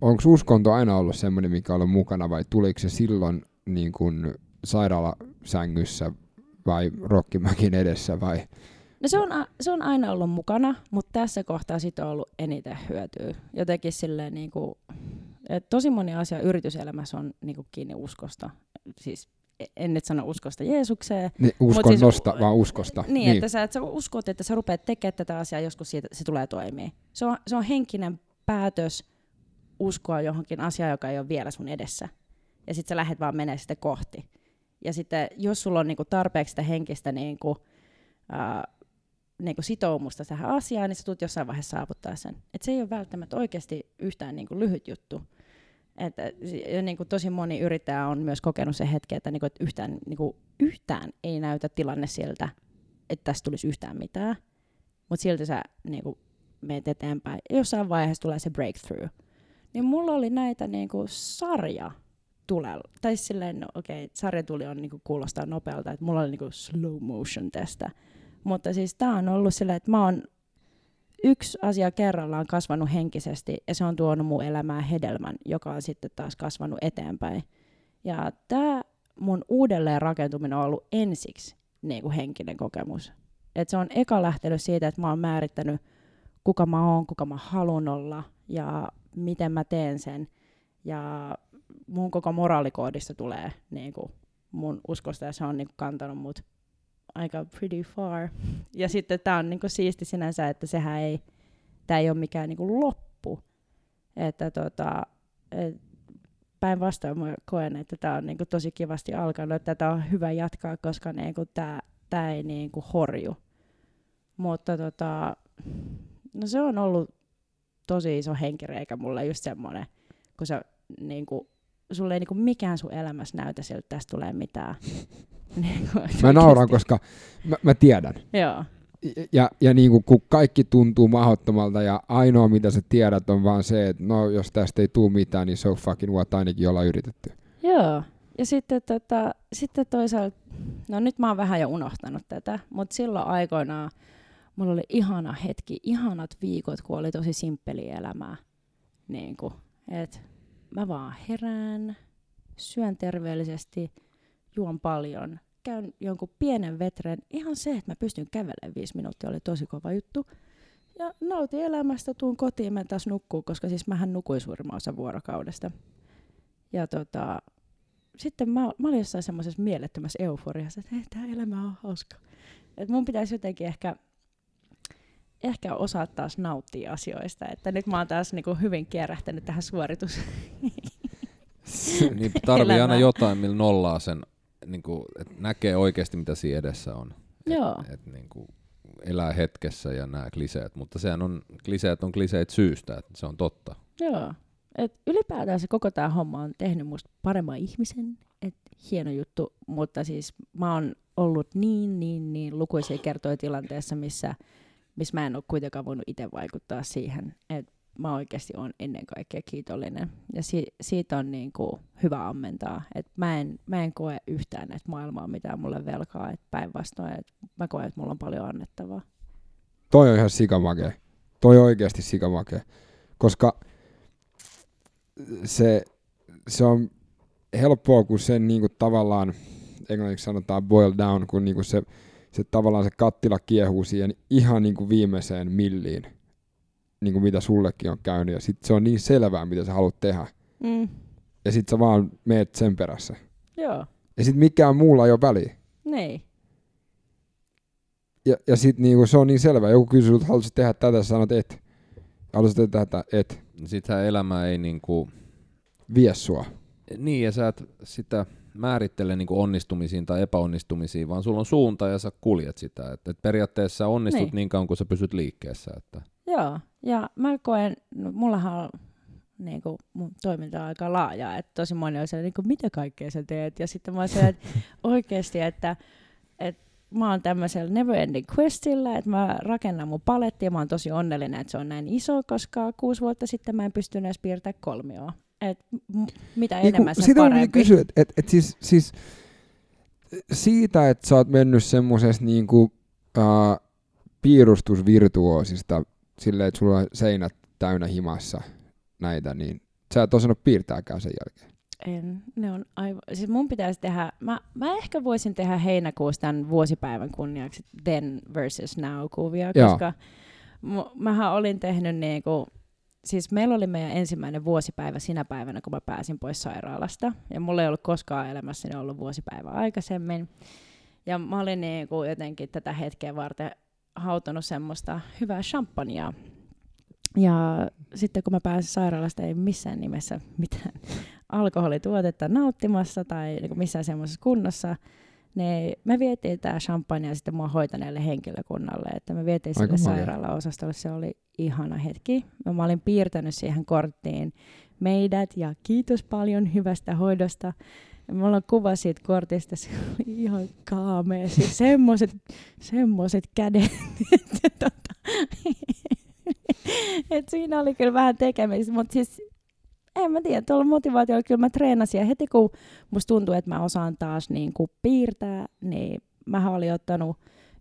onko uskonto aina ollut semmoinen, mikä on mukana, vai tuliko se silloin niin kuin sairaalasängyssä vai Rokkimäkin edessä, vai No se on, a- se on aina ollut mukana, mutta tässä kohtaa siitä on ollut eniten hyötyä. Jotenkin silleen niin kuin, tosi moni asia yrityselämässä on niin kuin kiinni uskosta. Siis en nyt sano uskosta Jeesukseen. niin siis- uskonnosta, vaan uskosta? Niin, niin, että sä, että sä uskot, että sä rupeat tekemään tätä asiaa, joskus siitä, se tulee toimii. Se on, se on henkinen päätös uskoa johonkin asiaan, joka ei ole vielä sun edessä. Ja sitten sä lähdet vaan menee sitä kohti. Ja sitten jos sulla on niinku tarpeeksi sitä henkistä niinku, ää, niinku sitoumusta tähän asiaan, niin sä tulet jossain vaiheessa saavuttaa sen. Et se ei ole välttämättä oikeasti yhtään niinku lyhyt juttu. Että, ja niin kuin tosi moni yrittäjä on myös kokenut sen hetken, että, niin kuin, että yhtään, niin kuin, yhtään ei näytä tilanne siltä, että tästä tulisi yhtään mitään. Mutta silti sä niin kuin, meet eteenpäin. Jossain vaiheessa tulee se breakthrough. Niin mulla oli näitä niin kuin, sarja tulella. Tai silleen, no, okei, okay, sarja tuli on niin kuin, kuulostaa nopealta, että mulla oli niin kuin, slow motion tästä. Mutta siis tää on ollut silleen, että mä oon yksi asia kerrallaan kasvanut henkisesti ja se on tuonut mun elämään hedelmän, joka on sitten taas kasvanut eteenpäin. Ja tämä mun uudelleen rakentuminen on ollut ensiksi niin kuin henkinen kokemus. Et se on eka lähtenyt siitä, että mä oon määrittänyt, kuka mä oon, kuka mä haluan olla ja miten mä teen sen. Ja mun koko moraalikoodista tulee niin kuin mun uskosta ja se on niin kuin kantanut mut aika pretty far. Ja sitten tämä on niinku siisti sinänsä, että sehän ei, tämä ei ole mikään niinku loppu. Että tota, et päinvastoin mä koen, että tämä on niinku tosi kivasti alkanut, että tätä on hyvä jatkaa, koska niinku tämä ei niinku horju. Mutta tota, no se on ollut tosi iso henkireikä mulle just semmoinen, kun sä niinku, sulle ei niinku mikään sun elämässä näytä siltä, että tästä tulee mitään. (laughs) niinku, Mä nauran, koska mä, mä tiedän. Joo. Ja, ja niin kuin, kun kaikki tuntuu mahdottomalta ja ainoa mitä sä tiedät on vaan se, että no jos tästä ei tule mitään, niin so fucking what ainakin ollaan yritetty. Joo. Ja sitten, tota, sitten toisaalta, no nyt mä oon vähän jo unohtanut tätä, mutta silloin aikoinaan mulla oli ihana hetki, ihanat viikot, kun oli tosi simppeli elämää. Niin kuin, et mä vaan herään, syön terveellisesti, juon paljon, käyn jonkun pienen vetren. Ihan se, että mä pystyn kävelemään viisi minuuttia, oli tosi kova juttu. Ja nautin elämästä, tuun kotiin, mä taas nukkuu, koska siis mähän nukuin suurimman osa vuorokaudesta. Ja tota, sitten mä, mä olin jossain semmoisessa mielettömässä euforiassa, että hei, tämä elämä on hauska. Et mun pitäisi jotenkin ehkä, ehkä osaa taas nauttia asioista. Että nyt mä oon taas niinku hyvin kierrähtänyt tähän suoritus. (laughs) niin tarvii aina jotain, millä nollaa sen, niin kuin, että näkee oikeasti, mitä siinä edessä on. Joo. Et, et, niin kuin, elää hetkessä ja nämä kliseet, mutta sehän on, kliseet on kliseet syystä, että se on totta. Joo. Et ylipäätään se koko tämä homma on tehnyt musta paremman ihmisen. Et hieno juttu, mutta siis mä oon ollut niin, niin, niin lukuisia kertoja tilanteessa, missä, missä mä en ole kuitenkaan voinut itse vaikuttaa siihen, että mä oikeasti on ennen kaikkea kiitollinen. Ja si- siitä on niin kuin hyvä ammentaa. Et mä, en, mä en koe yhtään, että maailma on mitään mulle velkaa. Et päinvastoin, että mä koen, että mulla on paljon annettavaa. Toi on ihan sikamakea. Toi on oikeasti sikamakea. Koska se, se on helppoa, kun sen niinku tavallaan, englanniksi sanotaan boil down, kun niinku se, se tavallaan se kattila kiehuu siihen ihan niinku viimeiseen milliin, niinku mitä sullekin on käynyt. Ja sit se on niin selvää, mitä sä haluat tehdä. Mm. Ja sit sä vaan meet sen perässä. Joo, Ja sit mikään muulla ei ole väliä. niin. Ja, ja sit niinku se on niin selvää. Joku kysyy, että haluaisit tehdä tätä, sä sanot et. Haluaisit tehdä tätä, et. Sittenhän elämä ei niin kuin, Vie sua. niin ja sä et sitä määrittele niin kuin onnistumisiin tai epäonnistumisiin, vaan sulla on suunta ja sä kuljet sitä. Et, et periaatteessa sä onnistut Niin. niin. niin kauan, kun sä pysyt liikkeessä. Että. Joo, ja mä koen, no, mullahan on niin kuin, mun toiminta on aika laajaa, että tosi moni on siellä, niin mitä kaikkea sä teet, ja sitten mä oon että (laughs) oikeasti, että, että mä oon tämmöisellä never ending questillä, että mä rakennan mun palettia, ja mä oon tosi onnellinen, että se on näin iso, koska kuusi vuotta sitten mä en pystynyt edes piirtämään kolmioa. Et m- mitä enemmän sen sitä parempi. Kysyä, että et, et siis, siis siitä, että sä oot mennyt semmosesta niinku, uh, piirustusvirtuoosista silleen, että sulla on seinät täynnä himassa näitä, niin sä et osannut piirtääkään sen jälkeen. En, ne on aivan, siis mun pitäisi tehdä, mä, mä ehkä voisin tehdä heinäkuussa tämän vuosipäivän kunniaksi then versus now kuvia, Joo. koska mu- mähän olin tehnyt niinku, siis meillä oli meidän ensimmäinen vuosipäivä sinä päivänä, kun mä pääsin pois sairaalasta, ja mulla ei ollut koskaan elämässäni ollut vuosipäivä aikaisemmin, ja mä olin niinku jotenkin tätä hetkeä varten hautonut semmoista hyvää champagnea, ja sitten kun mä pääsin sairaalasta, ei missään nimessä mitään (laughs) alkoholituotetta nauttimassa tai niinku missään semmoisessa kunnossa, niin me vietiin tämä champagne sitten mua hoitaneelle henkilökunnalle, että me vietiin sille sairaalaosastolle. Se oli ihana hetki. Mä olin piirtänyt siihen korttiin meidät ja kiitos paljon hyvästä hoidosta. Mulla on kuva siitä kortista, se oli ihan kaamea. Siis semmoiset, semmoiset kädet. että (laughs) tota, et siinä oli kyllä vähän tekemistä, mutta siis en mä tiedä, tuolla motivaatiolla kyllä mä treenasin ja heti kun musta tuntuu, että mä osaan taas niin kuin piirtää, niin mä olin ottanut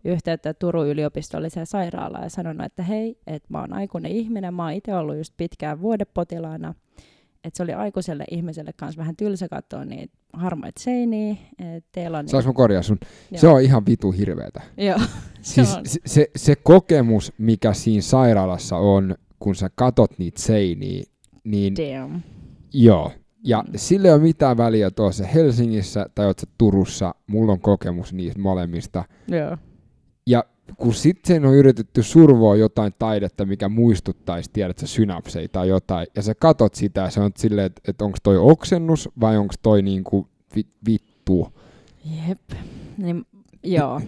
yhteyttä Turun yliopistolliseen sairaalaan ja sanonut, että hei, että mä oon aikuinen ihminen, mä oon itse ollut just pitkään vuodepotilaana, että se oli aikuiselle ihmiselle kanssa vähän tylsä katsoa niitä harmaita seiniä, teillä on... Saanko mä korjaa sun? Joo. Se on ihan vitu hirveetä. Joo, (laughs) se Siis on. se, se, se kokemus, mikä siinä sairaalassa on, kun sä katot niitä seiniä, niin Damn. joo. Ja Mm. sillä ei ole mitään väliä tuossa Helsingissä tai oot sä Turussa, mulla on kokemus niistä molemmista. Joo. Ja kun sitten on yritetty survoa jotain taidetta, mikä muistuttaisi, tiedätkö, synapseja tai jotain, ja sä katot sitä ja sä oot silleen, että et onko toi oksennus vai onko toi niinku vi, vittu. Jep. Niin, joo.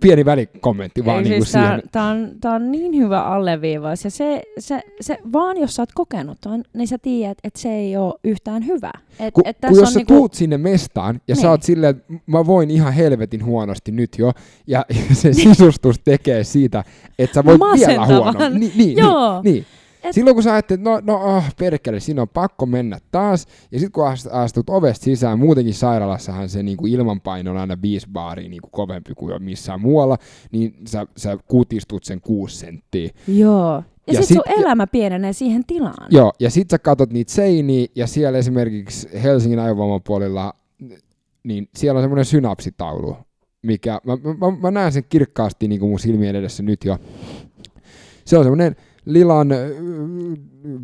Pieni välikommentti vaan Ei, niinku siis siihen. tää, on, tää on niin hyvä alleviivaus. Ja se, se, se, vaan jos sä oot kokenut ton, niin sä tiedät, että se ei ole yhtään hyvä. Et, Kun, et kun jos on sä niinku, tuut sinne mestaan ja sä Niin. oot silleen, että mä voin ihan helvetin huonosti nyt jo, ja (laughs) se sisustus tekee siitä, että sä voit vielä Masentavan. huono. Niin, niin, Joo. niin, niin. Et- Silloin kun sä ajattelet, no, no oh, perkele, siinä on pakko mennä taas, ja sitten kun ast- astut ovesta sisään, muutenkin sairaalassahan se niinku ilmanpaino on aina viisi baaria niinku kovempi kuin jo missään muualla, niin sä, sä kutistut sen kuusi senttiä. Joo. Ja, Ja ja sit, sit- sun elämä pienenee siihen tilaan. Joo, ja sit sä katot niitä seiniä, ja siellä esimerkiksi Helsingin aivovoimapuolella niin siellä on semmoinen synapsitaulu, mikä, mä, mä, mä näen sen kirkkaasti niin kuin mun silmien edessä nyt jo. Se on semmoinen lilan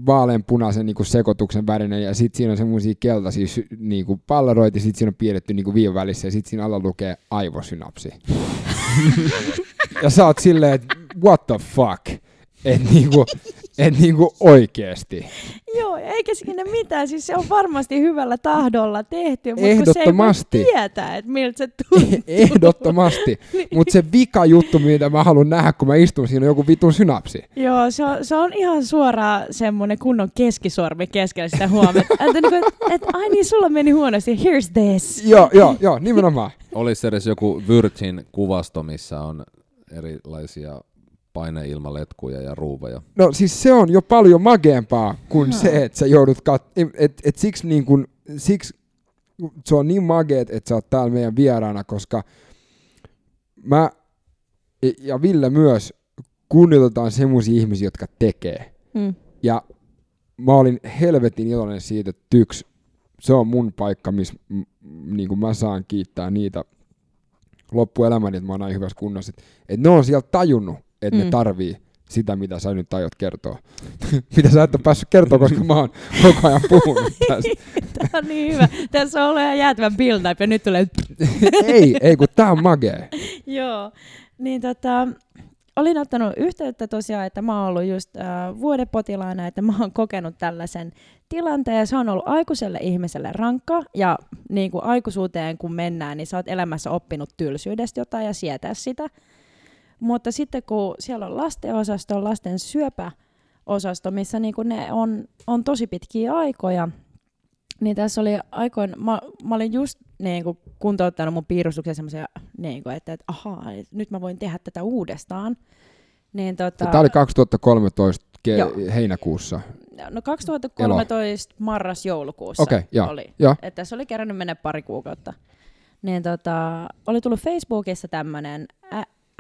vaaleanpunaisen niin sekoituksen värinen ja sitten siinä on semmoisia keltaisia niin kuin pallaroita ja sitten siinä on piirretty niin viivan välissä ja sitten siinä alla lukee aivosynapsi. (laughs) ja sä oot silleen, että what the fuck? Et niinku, et niinku oikeesti. Joo, eikä siinä mitään. Siis se on varmasti hyvällä tahdolla tehty, mutta Ehdottomasti. kun se ei voi tietää, että miltä se tuntuu. (laughs) Ehdottomasti. Mutta se vika juttu, mitä mä haluan nähdä, kun mä istun siinä, on joku vitun synapsi. Joo, se on, se on ihan suoraan semmoinen kunnon keskisormi keskellä sitä huomenta. että niinku, et, et, ai niin, sulla meni huonosti, here's this. Joo, joo, joo, nimenomaan. Olisi edes joku Virgin kuvasto, missä on erilaisia paineilmaletkuja ja ruuveja. No siis se on jo paljon mageempaa kuin Joo. se, että sä joudut kat... Et, et siksi, niin kun, siksi se on niin mageet, että sä oot täällä meidän vieraana, koska mä ja Ville myös kunnioitetaan semmoisia ihmisiä, jotka tekee. Mm. Ja mä olin helvetin iloinen siitä, että tyks, se on mun paikka, missä niin mä saan kiittää niitä loppuelämäni, että mä oon näin hyvässä kunnossa. Että et ne on sieltä tajunnut, että mm. Ne tarvii sitä, mitä sä nyt aiot kertoa. (laughs) mitä sä et ole päässyt kertoa, koska mä oon koko ajan puhunut (laughs) tästä. Tämä on niin hyvä. Tässä on ollut ihan jäätävä build up ja nyt tulee... (laughs) ei, ei, kun tää on magee. Joo. Niin tota, olin ottanut yhteyttä tosiaan, että mä oon ollut just äh, vuodepotilaana, että mä oon kokenut tällaisen tilanteen ja se on ollut aikuiselle ihmiselle rankka ja niin kuin aikuisuuteen kun mennään, niin sä oot elämässä oppinut tylsyydestä jotain ja sietää sitä. Mutta sitten kun siellä on lastenosasto, lasten syöpäosasto, missä niin kuin ne on, on tosi pitkiä aikoja, niin tässä oli aikoin, mä, mä olin just niin kuin kuntouttanut mun piirustuksen semmoisia, niin kuin, että, että ahaa, nyt mä voin tehdä tätä uudestaan. Niin, tota, Tämä oli 2013 ke- Joo. heinäkuussa. no 2013 marras-joulukuussa Okei, joo, oli. joo. Että tässä oli kerännyt mennä pari kuukautta. Niin tota, oli tullut Facebookissa tämmöinen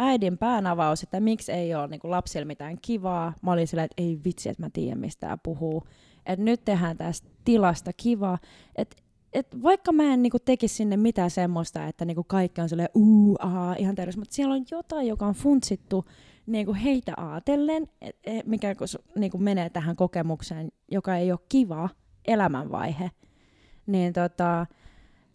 äidin päänavaus, että miksi ei ole niinku lapsilla mitään kivaa. Mä olin silleen, että ei vitsi, että mä tiedän, mistä tää puhuu. Että nyt tehdään tästä tilasta kivaa. Et, et vaikka mä en niinku tekisi sinne mitään semmoista, että niinku kaikki on silleen, uu, aha, ihan täydessä, mutta siellä on jotain, joka on funtsittu niinku heitä ajatellen, et, et, mikä niinku menee tähän kokemukseen, joka ei ole kiva elämänvaihe. Niin tota,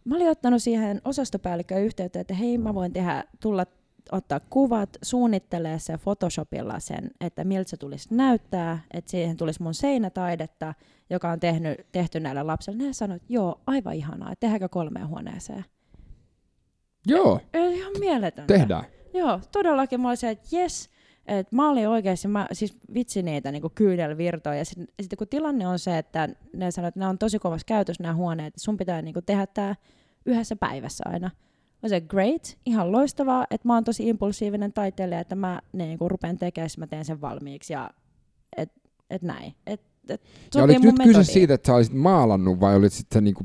mä olin ottanut siihen osastopäällikköön yhteyttä, että hei, mä voin tehdä, tulla ottaa kuvat, suunnittelee se Photoshopilla sen, että miltä se tulisi näyttää, että siihen tulisi mun seinätaidetta, joka on tehnyt, tehty näille lapsille. Ne sanoivat, että joo, aivan ihanaa, että tehdäänkö kolmeen huoneeseen. Joo, Ei, ihan mieletöntä. tehdään. Joo, todellakin mä olin se, että jes, että mä olin oikeasti, mä siis vitsi niitä niin kyydelvirtoja. Ja sitten sit kun tilanne on se, että ne sanoo, että ne on tosi kovassa käytössä nämä huoneet, että sun pitää niin tehdä tämä yhdessä päivässä aina. Mä se great, ihan loistavaa, että mä oon tosi impulsiivinen taiteilija, että mä niin rupean tekemään, mä teen sen valmiiksi ja et, et näin. Et, et, Ja oliko nyt kyse siitä, että sä olisit maalannut vai olit sitten niinku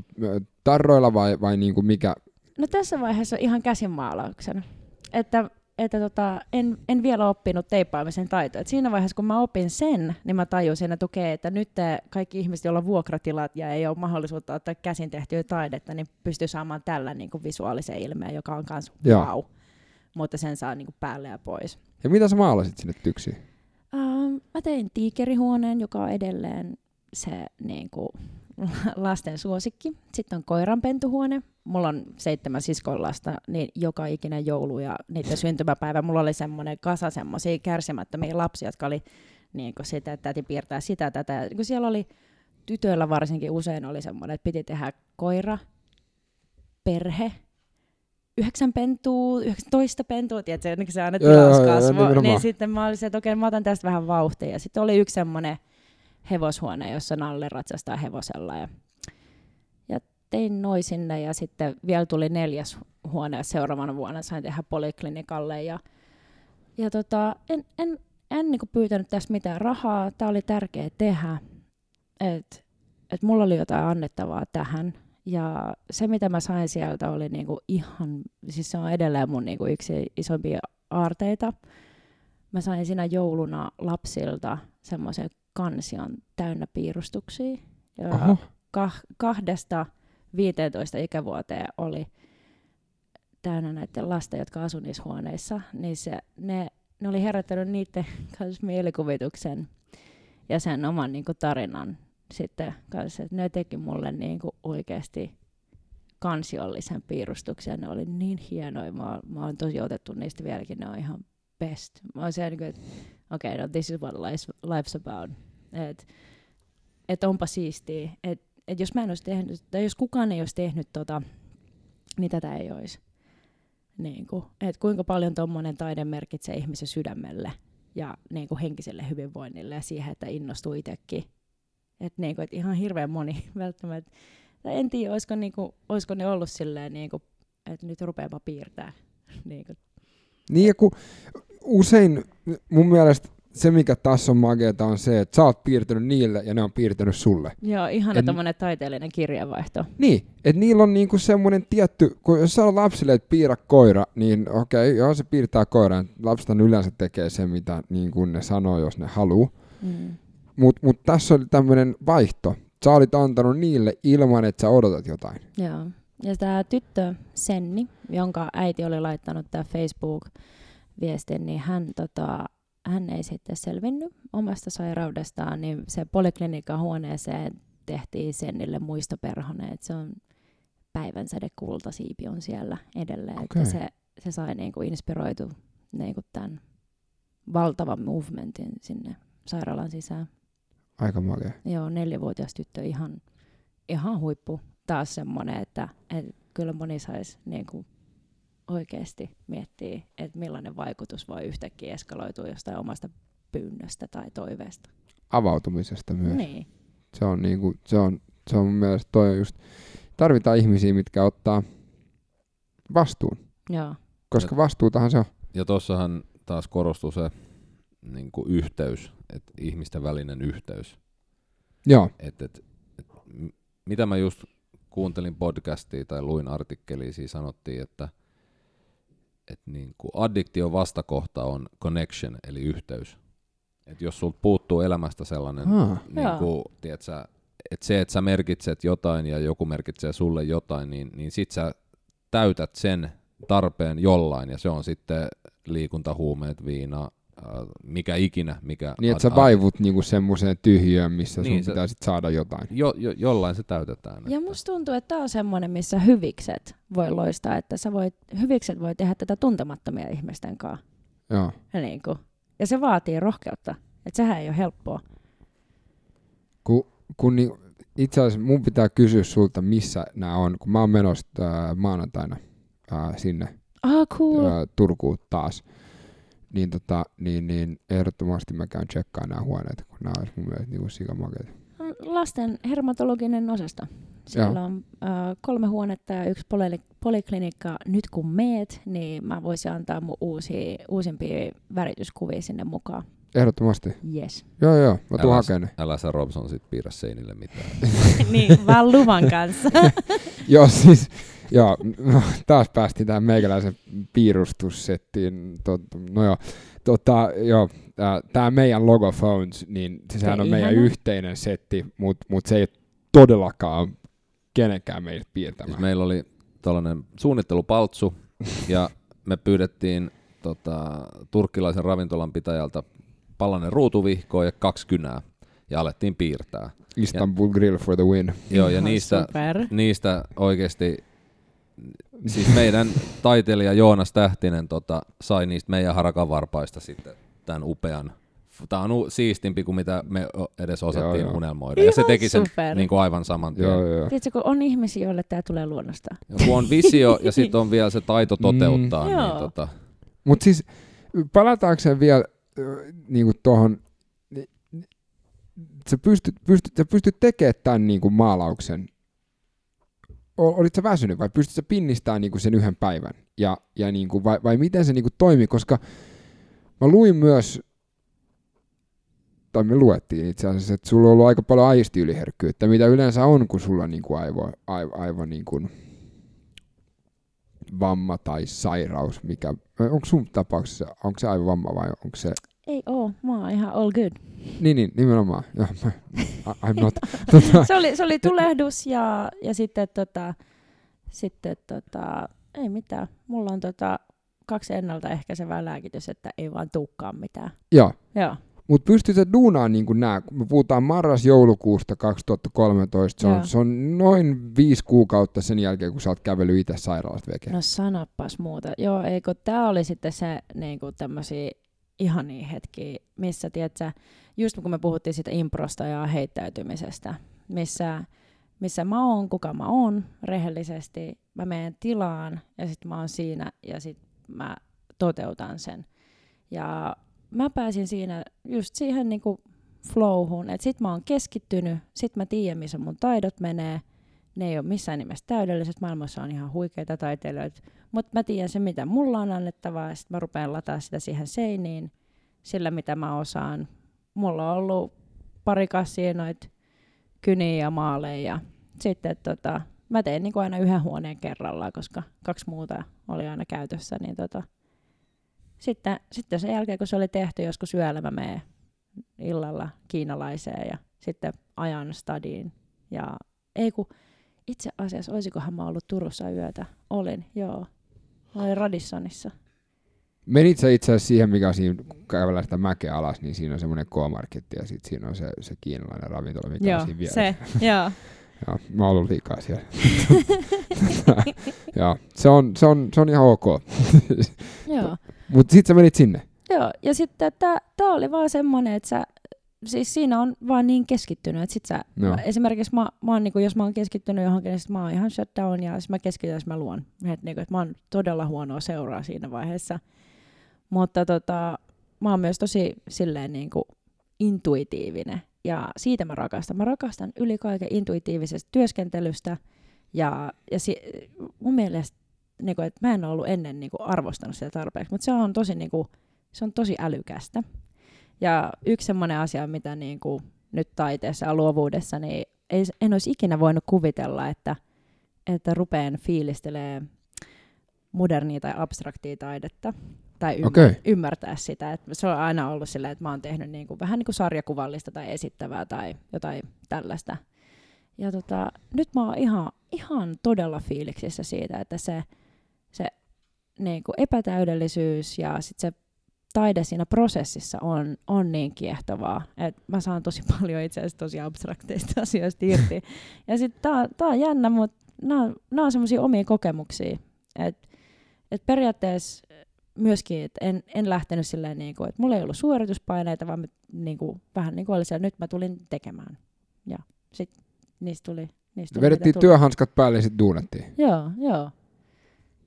tarroilla vai, vai niinku mikä? No tässä vaiheessa ihan käsinmaalauksena. Että, että tota, en, en vielä oppinut teippaamisen taitoa. Et siinä vaiheessa, kun mä opin sen, niin mä tajusin, että okei, että nyt kaikki ihmiset, joilla on vuokratilat ja ei ole mahdollisuutta ottaa käsin tehtyä taidetta, niin pystyy saamaan tällä niin kuin visuaalisen ilmeen, joka on myös wow. Mutta sen saa niin kuin päälle ja pois. Ja mitä sä maalasit sinne tyksiin? Um, mä tein tiikerihuoneen, joka on edelleen se niin kuin, (laughs) lasten suosikki. Sitten on koiranpentuhuone. Mulla on seitsemän siskon lasta, niin joka ikinen joulu ja niiden syntymäpäivä. Mulla oli semmoinen kasa semmoisia kärsimättömiä lapsia, jotka oli niin kuin sitä, että täti piirtää sitä, tätä. Ja kuin siellä oli tytöillä varsinkin usein oli semmoinen, että piti tehdä koira, perhe, yhdeksän pentua, 19 pentua, tiedätkö, niin se aina tilauskasvo, niin sitten mä olin se, että okei, mä otan tästä vähän vauhtia. Ja sitten oli yksi semmoinen hevoshuone, jossa Nalle ratsastaa hevosella. Ja, ja tein noi sinne ja sitten vielä tuli neljäs huone ja seuraavana vuonna sain tehdä poliklinikalle. Ja, ja tota, en, en, en niinku pyytänyt tästä mitään rahaa. Tämä oli tärkeä tehdä. Että et mulla oli jotain annettavaa tähän. Ja se, mitä mä sain sieltä, oli niinku ihan, siis se on edelleen mun niinku yksi isompia aarteita. Mä sain siinä jouluna lapsilta semmoisen kansion täynnä piirustuksia. Ja Oho. kah- kahdesta 15 ikävuoteen oli täynnä näiden lasten, jotka asuivat niissä huoneissa, niin se, ne, ne oli herättänyt niiden (laughs) kanssa mielikuvituksen ja sen oman niin kuin, tarinan sitten kanssa. Ne teki mulle niin kuin, oikeasti kansiollisen piirustuksen. Ne oli niin hienoja. Mä, mä oon tosi otettu niistä vieläkin. Ne on ihan best. Mä oon siellä, että okei, okay, no this is what life's, about. Et, et onpa siistiä. Et, et jos mä en olisi tehnyt, tai jos kukaan ei olisi tehnyt tota, niin tätä ei olisi. Niin kuin, et kuinka paljon tuommoinen taide merkitsee ihmisen sydämelle ja niin kuin henkiselle hyvinvoinnille ja siihen, että innostuu itsekin. Et niin kuin, et ihan hirveän moni (laughs) välttämättä. Tai en tiedä, olisiko, niin kuin, olisiko ne ollut silleen, niin kuin, että nyt rupeapa piirtää. (laughs) niin, kuin. Niin ja kun usein mun mielestä se, mikä tässä on mageeta, on se, että sä oot piirtänyt niille ja ne on piirtänyt sulle. Joo, ihana et, tommonen taiteellinen kirjeenvaihto. Niin, että niillä on niinku semmoinen tietty, kun jos sä lapsille, että piirrä koira, niin okei, okay, joo se piirtää koiran. Lapset yleensä tekee se, mitä niin kuin ne sanoo, jos ne haluaa. Mm. Mutta mut tässä oli tämmöinen vaihto. Sä olit antanut niille ilman, että sä odotat jotain. Joo. Ja tämä tyttö Senni, jonka äiti oli laittanut tämä Facebook-viestin, niin hän tota, hän ei sitten selvinnyt omasta sairaudestaan, niin se poliklinikan huoneeseen tehtiin Sennille että se on päivänsäde kultasiipi on siellä edelleen, okay. että se, se sai niinku inspiroitu niinku tämän valtavan movementin sinne sairaalan sisään. Aika makea. Joo, neljävuotias tyttö ihan, ihan huippu. Taas semmoinen, että, että kyllä moni saisi niinku oikeasti miettii, että millainen vaikutus voi yhtäkkiä eskaloitua jostain omasta pyynnöstä tai toiveesta. Avautumisesta myös. Niin. Se on, niinku, se on, se on mun mielestä toi just, tarvitaan ihmisiä, mitkä ottaa vastuun. Joo. Koska vastuutahan se on. Ja tuossahan taas korostuu se niin kuin yhteys, että ihmisten välinen yhteys. Joo. Et, et, et, mitä mä just kuuntelin podcastia tai luin artikkelia, siinä sanottiin, että – että niin kuin addiktion vastakohta on connection, eli yhteys. Et jos sulta puuttuu elämästä sellainen, niin kuin, tiedätkö, että se, että sä merkitset jotain ja joku merkitsee sulle jotain, niin, niin sit sä täytät sen tarpeen jollain, ja se on sitten liikuntahuumeet, viina, mikä ikinä. Mikä niin, että sä vaivut niinku semmoiseen tyhjöön, missä niin, sun pitää sit saada jotain. Jo, jo, jollain se täytetään. Ja musta tuntuu, että tämä on semmoinen, missä hyvikset voi loistaa, että sä voit, hyvikset voi tehdä tätä tuntemattomia ihmisten kanssa. Joo. Ja, niin kuin, ja se vaatii rohkeutta, että sehän ei ole helppoa. Kun, kun niin, itse asiassa mun pitää kysyä sulta, missä nämä on, kun mä oon menossa äh, maanantaina äh, sinne ah, cool. äh, Turkuun taas niin, tota, niin, niin ehdottomasti mä käyn tsekkaan nämä huoneet, kun nämä olisi mun mielestä niin sikamakeita. Lasten hermatologinen osasto. Siellä Joo. on äh, kolme huonetta ja yksi poli- poliklinikka. Nyt kun meet, niin mä voisin antaa mun uusia, uusimpia värityskuvia sinne mukaan. Ehdottomasti. Yes. Joo, joo, mä tuun hakemaan Älä sä Robson sit piirrä seinille mitään. (laughs) (laughs) niin, vaan luvan kanssa. (laughs) joo, siis Joo, no, (laughs) taas päästiin tähän meikäläisen piirustussettiin. Tot, no joo, tota, joo tämä meidän logo phones, niin sehän on meidän ihana. yhteinen setti, mutta mut se ei todellakaan kenenkään meistä piirtämään. Siis meillä oli tällainen suunnittelupaltsu, (laughs) ja me pyydettiin tota, turkkilaisen ravintolan pitäjältä palanen ruutuvihkoa ja kaksi kynää, ja alettiin piirtää. Istanbul ja, Grill for the win. Joo, ja niistä, niistä oikeasti siis meidän taiteilija Joonas Tähtinen tota, sai niistä meidän harakan varpaista sitten tämän upean Tämä on siistimpi kuin mitä me edes osattiin joo, joo. unelmoida. Ihan ja se teki sen niin kuin aivan saman tien. Joo, joo. Tiedätkö, kun on ihmisiä, joille tämä tulee luonnosta. Ja kun on visio ja sitten on vielä se taito (laughs) toteuttaa. Mm. Niin, tota. Mutta siis palataanko vielä niin kuin tuohon, niin, sä pystyt, pystyt, sä pystyt tekemään tämän niin kuin maalauksen olitko väsynyt vai pystytkö pinnistämään niin kuin sen yhden päivän? Ja, ja niin kuin, vai, vai miten se niin kuin toimi? Koska mä luin myös, tai me luettiin itse asiassa, että sulla on ollut aika paljon aistiyliherkkyyttä, mitä yleensä on, kun sulla on niin kuin aivo, aivo, aivo niin kuin vamma tai sairaus, mikä, onko sun tapauksessa, onko se aivovamma vai onko se ei oo, mä oon ihan all good. Niin, niin nimenomaan. Joo, mä, (laughs) I'm not. tota. se, oli, se oli tulehdus ja, ja sitten, tota, sitten tota, ei mitään. Mulla on tota, kaksi ennaltaehkäisevää lääkitys, että ei vaan tuukkaan mitään. Joo. Joo. Mutta pystyt sä duunaan niin kuin nää, kun me puhutaan marras-joulukuusta 2013, se Joo. on, se on noin viisi kuukautta sen jälkeen, kun sä oot kävellyt itse sairaalasta veke. No sanopas muuta. Joo, eikö tämä oli sitten se niinku tämmöisiä ihania hetkiä, missä, tiedätkö, just kun me puhuttiin siitä improsta ja heittäytymisestä, missä, missä mä oon, kuka mä oon rehellisesti, mä menen tilaan ja sitten mä oon siinä ja sitten mä toteutan sen. Ja mä pääsin siinä just siihen niinku flowhun, että sit mä oon keskittynyt, sit mä tiedän, missä mun taidot menee, ne ei ole missään nimessä täydelliset, maailmassa on ihan huikeita taiteilijoita, mutta mä tiedän sen, mitä mulla on annettavaa, ja sitten mä rupean lataa sitä siihen seiniin, sillä mitä mä osaan. Mulla on ollut pari kassia noit kyniä ja maaleja, ja sitten tota, mä tein niinku aina yhden huoneen kerrallaan, koska kaksi muuta oli aina käytössä, niin tota, sitten, sitten sen jälkeen, kun se oli tehty joskus yöllä, mä menen illalla kiinalaiseen ja sitten ajan stadiin. Ja ei kun, itse asiassa, olisikohan mä ollut Turussa yötä? Olin, joo. Mä olin Radissonissa. Menit sä itse asiassa siihen, mikä on siinä, kun kävellään sitä mäkeä alas, niin siinä on semmoinen K-marketti ja sitten siinä on se, se kiinalainen ravintola, mikä on siinä vieressä. se, (laughs) joo. (laughs) Joo, mä oon ollut liikaa siellä. (laughs) Joo, se on, se, on, se on ihan ok. joo. Mutta sit sä menit sinne. Joo, ja sitten tämä oli vaan semmoinen, että sä, siis siinä on vaan niin keskittynyt, että sit sä, Joo. esimerkiksi mä, mä oon, niinku, jos mä oon keskittynyt johonkin, niin sit mä oon ihan shut down ja sit mä keskityn, jos mä luon. Et, niinku, et mä oon todella huonoa seuraa siinä vaiheessa. Mutta tota, mä oon myös tosi silleen niinku intuitiivinen ja siitä mä rakastan. Mä rakastan yli kaiken intuitiivisesta työskentelystä ja, ja si, mun mielestä niinku, että mä en ole ollut ennen niinku, arvostanut sitä tarpeeksi, mutta se on tosi niinku, se on tosi älykästä. Ja yksi semmoinen asia, mitä niin kuin nyt taiteessa ja luovuudessa, niin ei, en olisi ikinä voinut kuvitella, että, että rupeen fiilistelee modernia tai abstraktia taidetta tai ymmär- Okei. ymmärtää sitä. Että se on aina ollut silleen, että mä oon tehnyt niin kuin, vähän niin kuin sarjakuvallista tai esittävää tai jotain tällaista. Ja tota, nyt mä oon ihan, ihan todella fiiliksissä siitä, että se, se niin kuin epätäydellisyys ja sit se taide siinä prosessissa on, on niin kiehtovaa, että mä saan tosi (laughs) paljon itse asiassa tosi abstrakteista asioista irti. Ja sitten tää, tää on jännä, mutta nämä on, semmoisia omia kokemuksia. Että et periaatteessa myöskin, että en, en lähtenyt silleen, niinku, että mulla ei ollut suorituspaineita, vaan mä, niinku, vähän niin kuin oli siellä, nyt mä tulin tekemään. Ja sitten niistä tuli, niistä tuli Vedettiin tuli. työhanskat päälle ja sitten duunattiin. Joo, joo.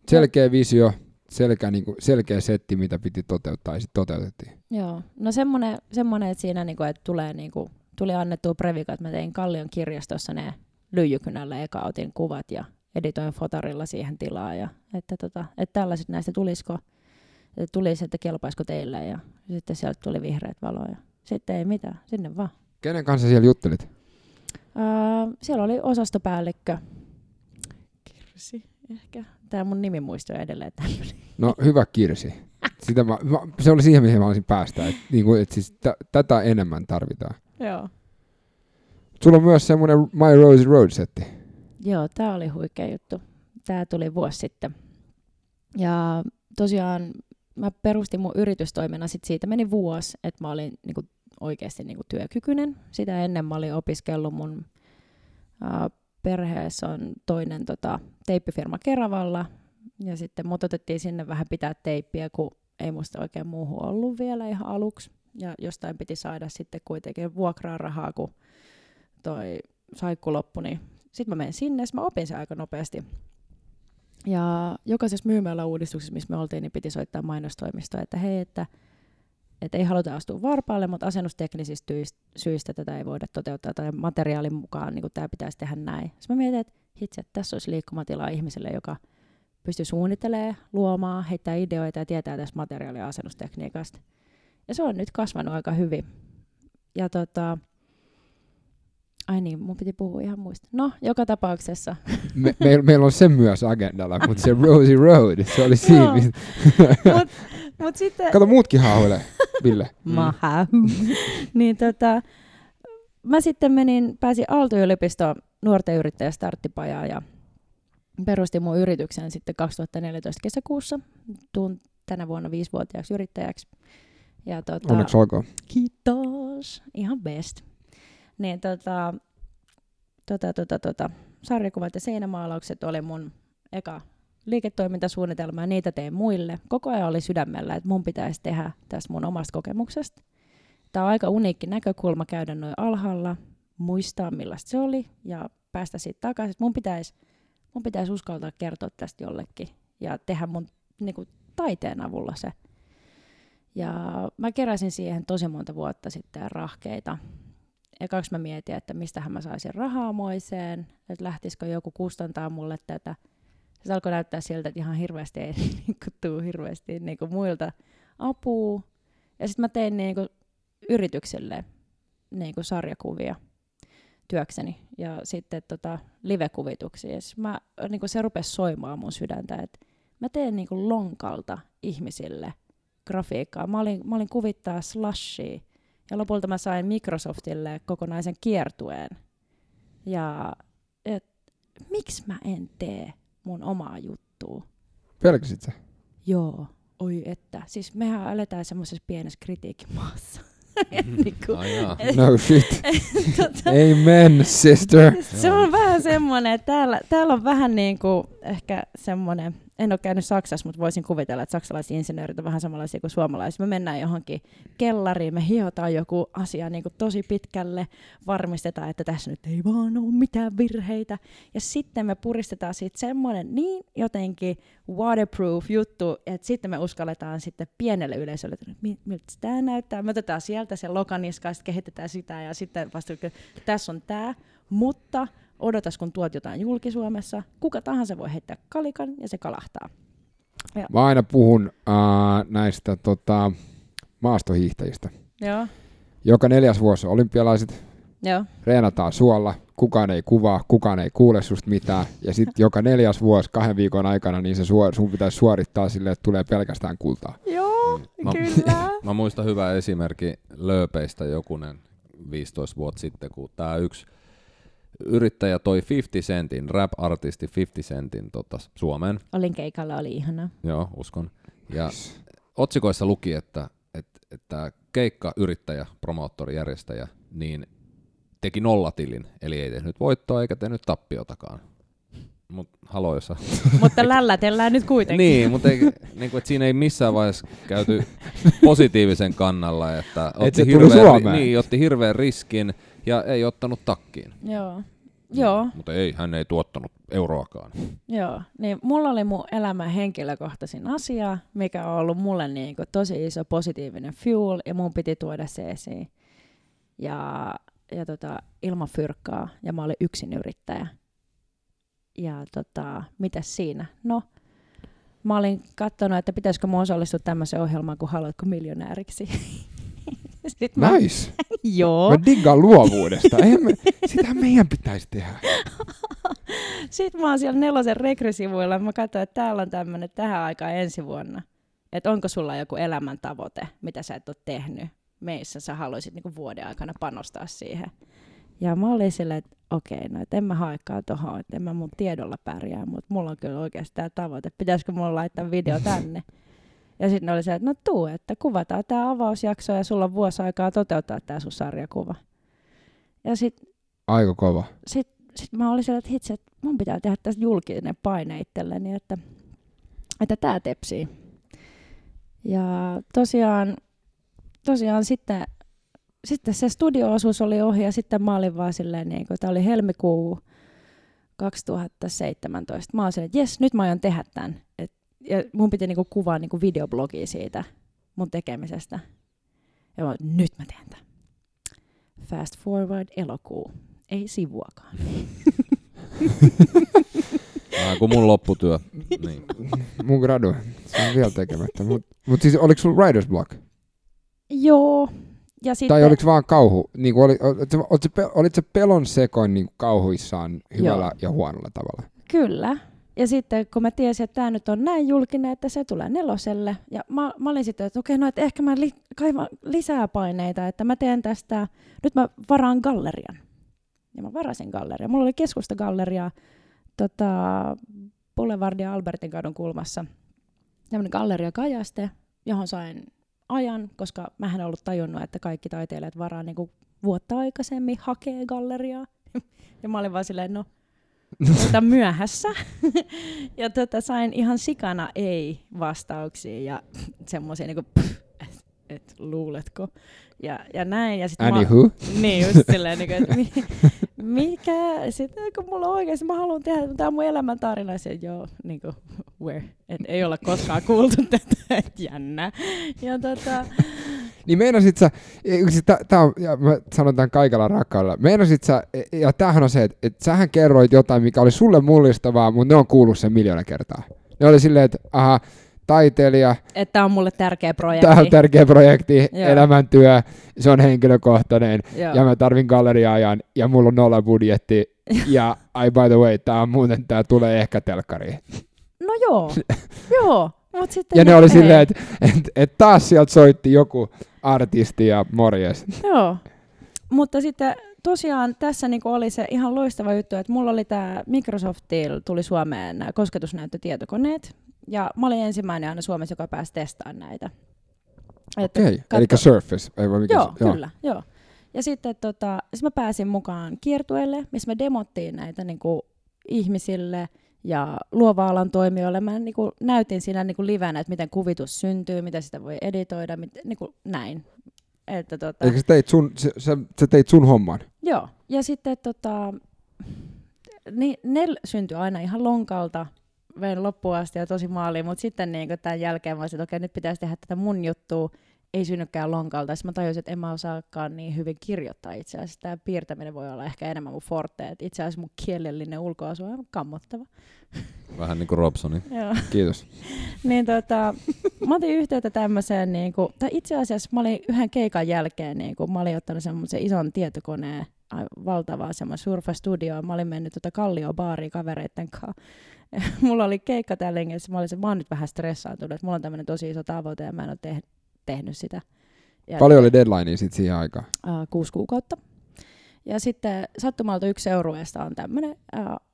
Selkeä visio, selkeä, niin kuin, selkeä setti, mitä piti toteuttaa ja sitten toteutettiin. Joo, no semmoinen, semmonen että siinä niinku, että tulee niinku, tuli annettua previka, että mä tein Kallion kirjastossa ne lyijykynällä eka otin kuvat ja editoin fotarilla siihen tilaa ja että, tota, että tällaiset näistä tulisiko, että tulisi, että kelpaisiko teille ja sitten sieltä tuli vihreät valoja. Sitten ei mitään, sinne vaan. Kenen kanssa siellä juttelit? Uh, siellä oli osastopäällikkö. Kirsi ehkä. Tämä mun nimimuisto on edelleen tämmöinen. No hyvä Kirsi. Sitä mä, mä, se oli siihen, mihin mä olisin päästä. Et, niin kuin, et siis t- tätä enemmän tarvitaan. Joo. Sulla on myös semmoinen My Rose Road-setti. Joo, tämä oli huikea juttu. Tämä tuli vuosi sitten. Ja tosiaan mä perustin mun yritystoiminnan, sit siitä meni vuosi, että mä olin niinku oikeasti niinku työkykyinen. Sitä ennen mä olin opiskellut mun ää, perheessä on toinen tota, teippifirma Keravalla, ja sitten mut otettiin sinne vähän pitää teippiä, kun ei musta oikein muuhun ollut vielä ihan aluksi. Ja jostain piti saada sitten kuitenkin vuokraa rahaa, kun toi saikku loppui, niin sitten mä menen sinne, sit mä opin sen aika nopeasti. Ja jokaisessa myymäläuudistuksessa, missä me oltiin, niin piti soittaa mainostoimistoon, että hei, että, että ei haluta astua varpaalle, mutta asennusteknisistä syistä tätä ei voida toteuttaa tai materiaalin mukaan niin tämä pitäisi tehdä näin. Sitten mä mietin, että hitse, että tässä olisi liikkumatilaa ihmiselle, joka pystyy suunnittelemaan, luomaan, heittää ideoita ja tietää tästä materiaali- ja asennustekniikasta. Ja se on nyt kasvanut aika hyvin. Ja tota, Ai niin, mun piti puhua ihan muista. No, joka tapauksessa. (laughs) Me, meillä meil on se myös agendalla, mutta se Rosie Road, se oli siinä. (laughs) Mut, mut sitten... Kato muutkin haahuilee, Ville. (laughs) Maha. (laughs) niin tota, mä sitten menin, pääsin Aalto-yliopistoon nuorten yrittäjä starttipajaan ja perustin mun yrityksen sitten 2014 kesäkuussa. Tuun tänä vuonna viisivuotiaaksi yrittäjäksi. Ja tota, Onneksi olkoon. Kiitos. Ihan best. Niin tota, tota, tota, tota, sarjakuvat ja seinämaalaukset oli mun eka liiketoimintasuunnitelma ja niitä tein muille. Koko ajan oli sydämellä, että mun pitäisi tehdä tästä mun omasta kokemuksesta. Tämä on aika uniikki näkökulma käydä noin alhaalla, muistaa millaista se oli ja päästä siitä takaisin. Mun pitäisi, mun pitäisi uskaltaa kertoa tästä jollekin ja tehdä mun niin kuin, taiteen avulla se. Ja mä keräsin siihen tosi monta vuotta sitten rahkeita. Ekaksi mä mietin, että mistähän mä saisin rahaa moiseen, että lähtisikö joku kustantaa mulle tätä. Se alkoi näyttää siltä, että ihan hirveästi ei (laughs) niin tuu hirveästi niin kuin muilta apua. Ja sitten mä tein niin kuin yrityksille niin kuin sarjakuvia työkseni ja sitten tota, live-kuvituksia. Ja mä, niin kuin se rupesi soimaan mun sydäntä, että mä teen niin kuin lonkalta ihmisille grafiikkaa. Mä olin, mä olin kuvittaa slashia ja lopulta mä sain Microsoftille kokonaisen kiertueen. Ja et, miksi mä en tee mun omaa juttua? Pelkäsit sä? Joo, oi että. Siis mehän eletään semmoisessa pienessä kritiikkimaassa. (laughs) niin kuin, Ai jaa. (laughs) No shit. (laughs) tota, Amen, sister. se on vähän semmoinen, että täällä, täällä on vähän niin kuin ehkä semmoinen, en ole käynyt Saksassa, mutta voisin kuvitella, että saksalaiset insinöörit on vähän samanlaisia kuin suomalaiset. Me mennään johonkin kellariin, me hiotaan joku asia niin kuin tosi pitkälle, varmistetaan, että tässä nyt ei vaan ole mitään virheitä. Ja sitten me puristetaan siitä semmoinen niin jotenkin waterproof juttu, että sitten me uskalletaan sitten pienelle yleisölle, että "Mi- miltä tämä näyttää. Me otetaan sieltä se lokaniska, sitten kehitetään sitä ja sitten vasta, että tässä on tämä, mutta odotas kun tuot jotain julki Suomessa, kuka tahansa voi heittää kalikan ja se kalahtaa. Mä aina puhun äh, näistä tota, maastohiihtäjistä. Joo, Joka neljäs vuosi on olympialaiset, joo, reenataan suolla, kukaan ei kuvaa, kukaan ei kuule susta mitään, ja sitten (laughs) joka neljäs vuosi kahden viikon aikana niin se suor- sun pitäisi suorittaa sille, että tulee pelkästään kultaa. joo, Mä- kyllä. (laughs) Mä muistan hyvä esimerkki lööpeistä jokunen 15 vuotta sitten, kun tämä yksi yrittäjä toi 50 Centin, rap-artisti 50 Centin tota, Suomeen. Olin keikalla, oli ihana. Joo, uskon. Ja otsikoissa luki, että, että, että keikka, yrittäjä, promoottori, järjestäjä, niin teki nollatilin, eli ei tehnyt voittoa eikä tehnyt tappiotakaan. Jos sä- (laughs) Mutta lällätellään nyt kuitenkin. Niin, mutta ei, niin kuin, että siinä ei missään vaiheessa käyty positiivisen kannalla, että otti, se tuli hirveän, niin, otti hirveän riskin ja ei ottanut takkiin. Joo. Joo, Mutta ei, hän ei tuottanut euroakaan. joo. Niin mulla oli mun elämän henkilökohtaisin asia, mikä on ollut mulle niinku tosi iso positiivinen fuel, ja mun piti tuoda se esiin. Ja, ja tota, ilman fyrkkaa, ja mä olin yksin yrittäjä. Ja tota, mitäs siinä? No, mä olin katsonut, että pitäisikö mun osallistua tämmöiseen ohjelmaan, kun haluatko miljonääriksi. (laughs) Sitten mä, Nice. (laughs) joo. Mä diggaan luovuudesta. Eihän me, sitähän meidän pitäisi tehdä. (laughs) Sitten mä oon siellä nelosen rekrisivuilla, mä katsoin, että täällä on tämmöinen tähän aikaan ensi vuonna. Että onko sulla joku elämäntavoite, mitä sä et ole tehnyt meissä, sä haluaisit niinku vuoden aikana panostaa siihen. Ja mä olin silleen, että okei, no et en mä haekaan tohon, että en mä mun tiedolla pärjää, mutta mulla on kyllä oikeasti tämä tavoite. Pitäisikö mulla laittaa video tänne? Ja sitten oli se, että no tuu, että kuvataan tämä avausjakso ja sulla on vuosi aikaa toteuttaa tämä sun sarjakuva. Ja sitten Aika kova. sitten sit mä olin siellä, että hitsi, että mun pitää tehdä tästä julkinen paine itselleni, että, että tämä tepsii. Ja tosiaan, tosiaan sitten, sitten se studio-osuus oli ohi ja sitten mä olin vaan silleen, niin kuin, tämä oli helmikuu 2017. Mä olin silleen, että jes, nyt mä aion tehdä tämän. Ja mun piti niinku kuvaa niinku videoblogia siitä mun tekemisestä. Ja mä, nyt mä teen tämän. Fast forward elokuu. Ei sivuakaan. (laughs) Vähän kuin mun lopputyö. (laughs) Niin. Mun gradu. Se on vielä tekemättä. Mutta mut siis oliko sulla writer's block? Joo. Ja sitten, Tai oliko vaan kauhu? Niin kuin oli, olit, sä- olit, sä pe- olit sä pelon sekoin niin kauhuissaan hyvällä Joo. ja huonolla tavalla? Kyllä. Ja sitten kun mä tiesin, että tämä nyt on näin julkinen, että se tulee neloselle, ja mä, mä olin sitten, että okei, no että ehkä mä li, kaivan lisää paineita, että mä teen tästä, nyt mä varaan gallerian. Ja mä varasin gallerian. Mulla oli keskustagalleria tota, Boulevard ja Albertin kadun kulmassa tämmöinen galleria Kajaste, johon sain ajan, koska mä en ollut tajunnut, että kaikki taiteilijat varaa niinku vuotta aikaisemmin hakee galleriaa. (laughs) ja mä olin vaan silleen, no, mutta myöhässä. (laughs) ja tota, sain ihan sikana ei-vastauksia ja semmoisia niinku, että et, luuletko. Ja, ja näin. Ja sit Anywho. Mä, niin, just silleen, niin kuin, että mi, mikä, sitten kun mulla oikeasti, mä haluan tehdä, tämä on mun elämäntarina, ja joo, niin kuin, where, et ei olla koskaan kuultu tätä, että jännä. Ja tota, Niin meinasit sä, siis tää, tää on, ja mä sanon tämän kaikella rakkaudella, meinasit sä, ja tämähän on se, että, että sähän kerroit jotain, mikä oli sulle mullistavaa, mutta ne on kuullut sen miljoona kertaa. Ne oli silleen, että aha, taiteilija, että tämä on mulle tärkeä projekti. tämä on tärkeä projekti, Joo. elämäntyö, se on henkilökohtainen, Joo. ja mä tarvin galleriaajan, ja mulla on nolla budjetti, (laughs) ja ai by the way, tää on muuten, tää tulee ehkä telkkariin. No joo, joo. Mut sitten Ja ne oli ei. (laughs) silleen, että et, et taas sieltä soitti joku artisti ja morjes. Joo. Mutta sitten tosiaan tässä niinku oli se ihan loistava juttu, että mulla oli tämä Microsoftil tuli Suomeen nämä kosketusnäyttötietokoneet. Ja mä olin ensimmäinen aina Suomessa, joka pääsi testaamaan näitä. Okei, katso- eli Surface, ei vai mikä Joo, se? kyllä, joo. Ja sitten tota, sit mä pääsin mukaan kiertueelle, missä me demottiin näitä niinku, ihmisille ja luova-alan toimijoille. Mä niinku, näytin siinä niinku, livenä, että miten kuvitus syntyy, miten sitä voi editoida, mit, niinku, näin. Että, tota, Eikö sä teit sun, sä, sä teit sun homman? Joo, ja sitten tota, niin, ne syntyi aina ihan lonkalta, vein loppuun asti ja tosi maaliin, mutta sitten niin tämän jälkeen mä olisin, että okei, nyt pitäisi tehdä tätä mun juttua, ei synnykään lonkalta. Sitten mä tajusin, että en mä osaakaan niin hyvin kirjoittaa itse asiassa. Tämä piirtäminen voi olla ehkä enemmän mun forte. Et itse asiassa mun kielellinen ulkoasu on aivan kammottava. Vähän niin kuin Robsoni. (laughs) Joo. Kiitos. (laughs) niin tota, mä otin yhteyttä tämmöiseen, niin kuin, tai itse asiassa mä olin yhden keikan jälkeen, niin kuin, mä olin ottanut semmoisen ison tietokoneen, valtavaa semmoinen Surfa Studio, mä olin mennyt tota Kallio baariin kavereitten kanssa. (laughs) mulla oli keikka täällä Lingessä, mä olin se, mä oon nyt vähän stressaantunut, että mulla on tämmöinen tosi iso tavoite ja mä en ole te- tehnyt sitä. Ja Paljon oli deadlinea sit siihen aikaan. äh, kuusi kuukautta. Ja sitten sattumalta yksi seurueesta on tämmöinen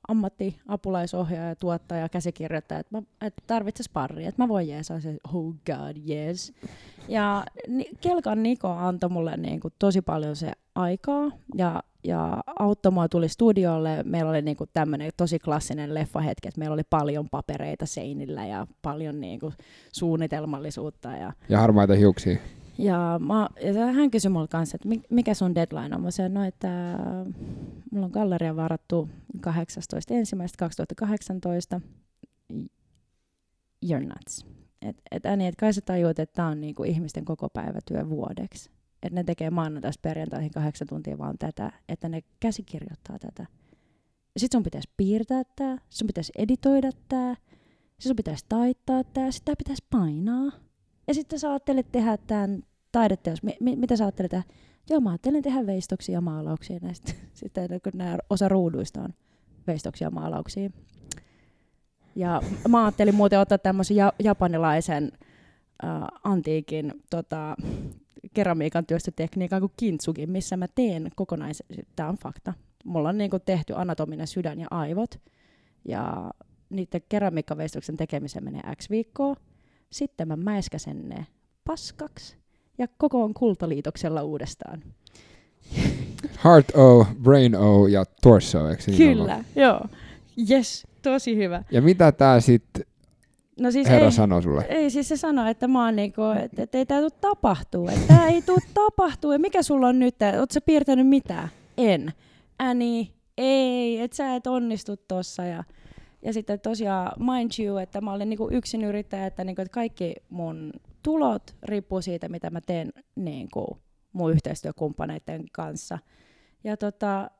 ammattiapulaisohjaaja, tuottaja, käsikirjoittaja, että, että tarvitses pari, että mä voin jeesaa se, oh god, yes. Ja ni, Kelkan Niko antoi mulle niin kuin tosi paljon se aikaa ja, ja auttoi mua tuli studiolle. Meillä oli niin kuin tämmöinen tosi klassinen leffahetki, että meillä oli paljon papereita seinillä ja paljon niin kuin suunnitelmallisuutta ja Ja harmaita hiuksia. Ja, mä, ja hän kysyi mulle kanssa, että mi- mikä sun deadline on. Mä sanoin, no, että äh, mulla on galleria varattu 18.1.2018. You're nuts. Et, et et kai sä tajuat, että tää on niinku ihmisten koko päivätyö vuodeksi. Että ne tekee maanantaista perjantaihin kahdeksan tuntia vaan tätä, että ne käsikirjoittaa tätä. Sitten sun pitäisi piirtää tää, sun pitäisi editoida tää, sit sun pitäisi taittaa tää, sitten tää pitäisi painaa. Ja sitten sä ajattelet tehdä tämän taideteos. Mi- mi- mitä sä ajattelet tehdä? Joo, mä ajattelen tehdä veistoksia ja maalauksia (laughs) näistä. Sitten kun nämä osa ruuduista on veistoksia ja maalauksia. Ja mä ajattelin muuten ottaa tämmöisen ja- japanilaisen äh, antiikin tota, keramiikan työstötekniikan kuin kintsugi, missä mä teen kokonais... Tämä on fakta. Mulla on niinku tehty anatominen sydän ja aivot. Ja niiden keramiikkaveistoksen tekemiseen menee X viikkoa. Sitten mä mäiskäsen ne paskaksi ja kokoon kultaliitoksella uudestaan. Heart O, Brain O ja Torso, eikö niin ollut? Kyllä, joo. Yes, tosi hyvä. Ja mitä tää sitten No siis herra ei, sanoo sulle? ei, siis se sanoi, että mä oon niinku, että, että ei tää tuu tapahtuu, että tää ei tuu (laughs) tapahtuu. Ja mikä sulla on nyt? Oot sä piirtänyt mitään? En. Äni, ei, että sä et onnistu tossa. Ja, ja sitten tosiaan mind you, että mä olin niinku yksin yrittäjä, että, niinku, että kaikki mun tulot riippuu siitä, mitä mä teen niinku, mun yhteistyökumppaneiden kanssa. Ja tota,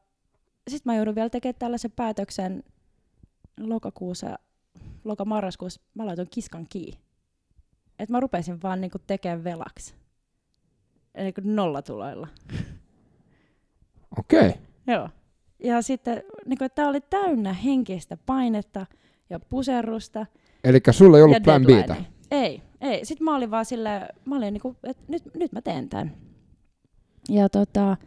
sitten mä joudun vielä tekemään tällaisen päätöksen lokakuussa, loka-marraskuussa, mä laitoin kiskan kiinni. Että mä rupesin vaan niinku tekemään velaksi. Eli nollatuloilla. Okei. Okay. Joo. Ja sitten niinku, tämä oli täynnä henkistä painetta ja puserrusta. Eli sulla ei ollut plan. Btä. Ei, ei. Sitten mä olin vaan silleen, mä olin niinku, että nyt, nyt mä teen tämän. Ja tota,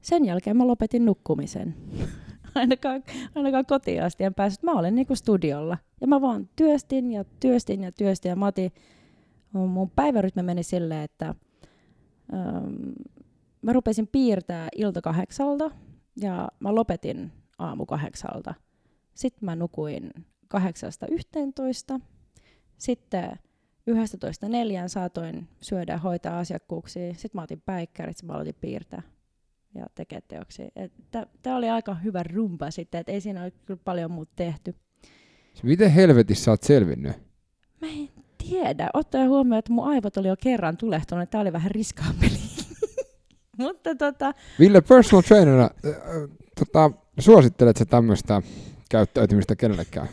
sen jälkeen mä lopetin nukkumisen. (laughs) ainakaan, ainakaan kotiin asti en päässyt. Mä olin niinku studiolla. Ja mä vaan työstin ja työstin ja työstin. Ja mä otin, mun päivärytmi meni silleen, että ähm, mä rupesin piirtää ilta kahdeksalta ja mä lopetin aamu kahdeksalta. Sitten mä nukuin kahdeksasta yhteentoista. Sitten 11 neljään saatoin syödä ja hoitaa asiakkuuksia. Sitten mä otin päikkärit, sitten mä aloitin piirtää ja tekee teoksia. Tämä oli aika hyvä rumpa sitten, että ei siinä ole kyllä paljon muuta tehty. Miten helvetissä sä oot selvinnyt? Mä en tiedä. Ottaen huomioon, että mun aivot oli jo kerran tulehtunut, että tämä oli vähän riskaampeli. (laughs) Mutta tota... Ville, personal trainerina, äh, tota, suosittelet sä tämmöistä käyttäytymistä kenellekään?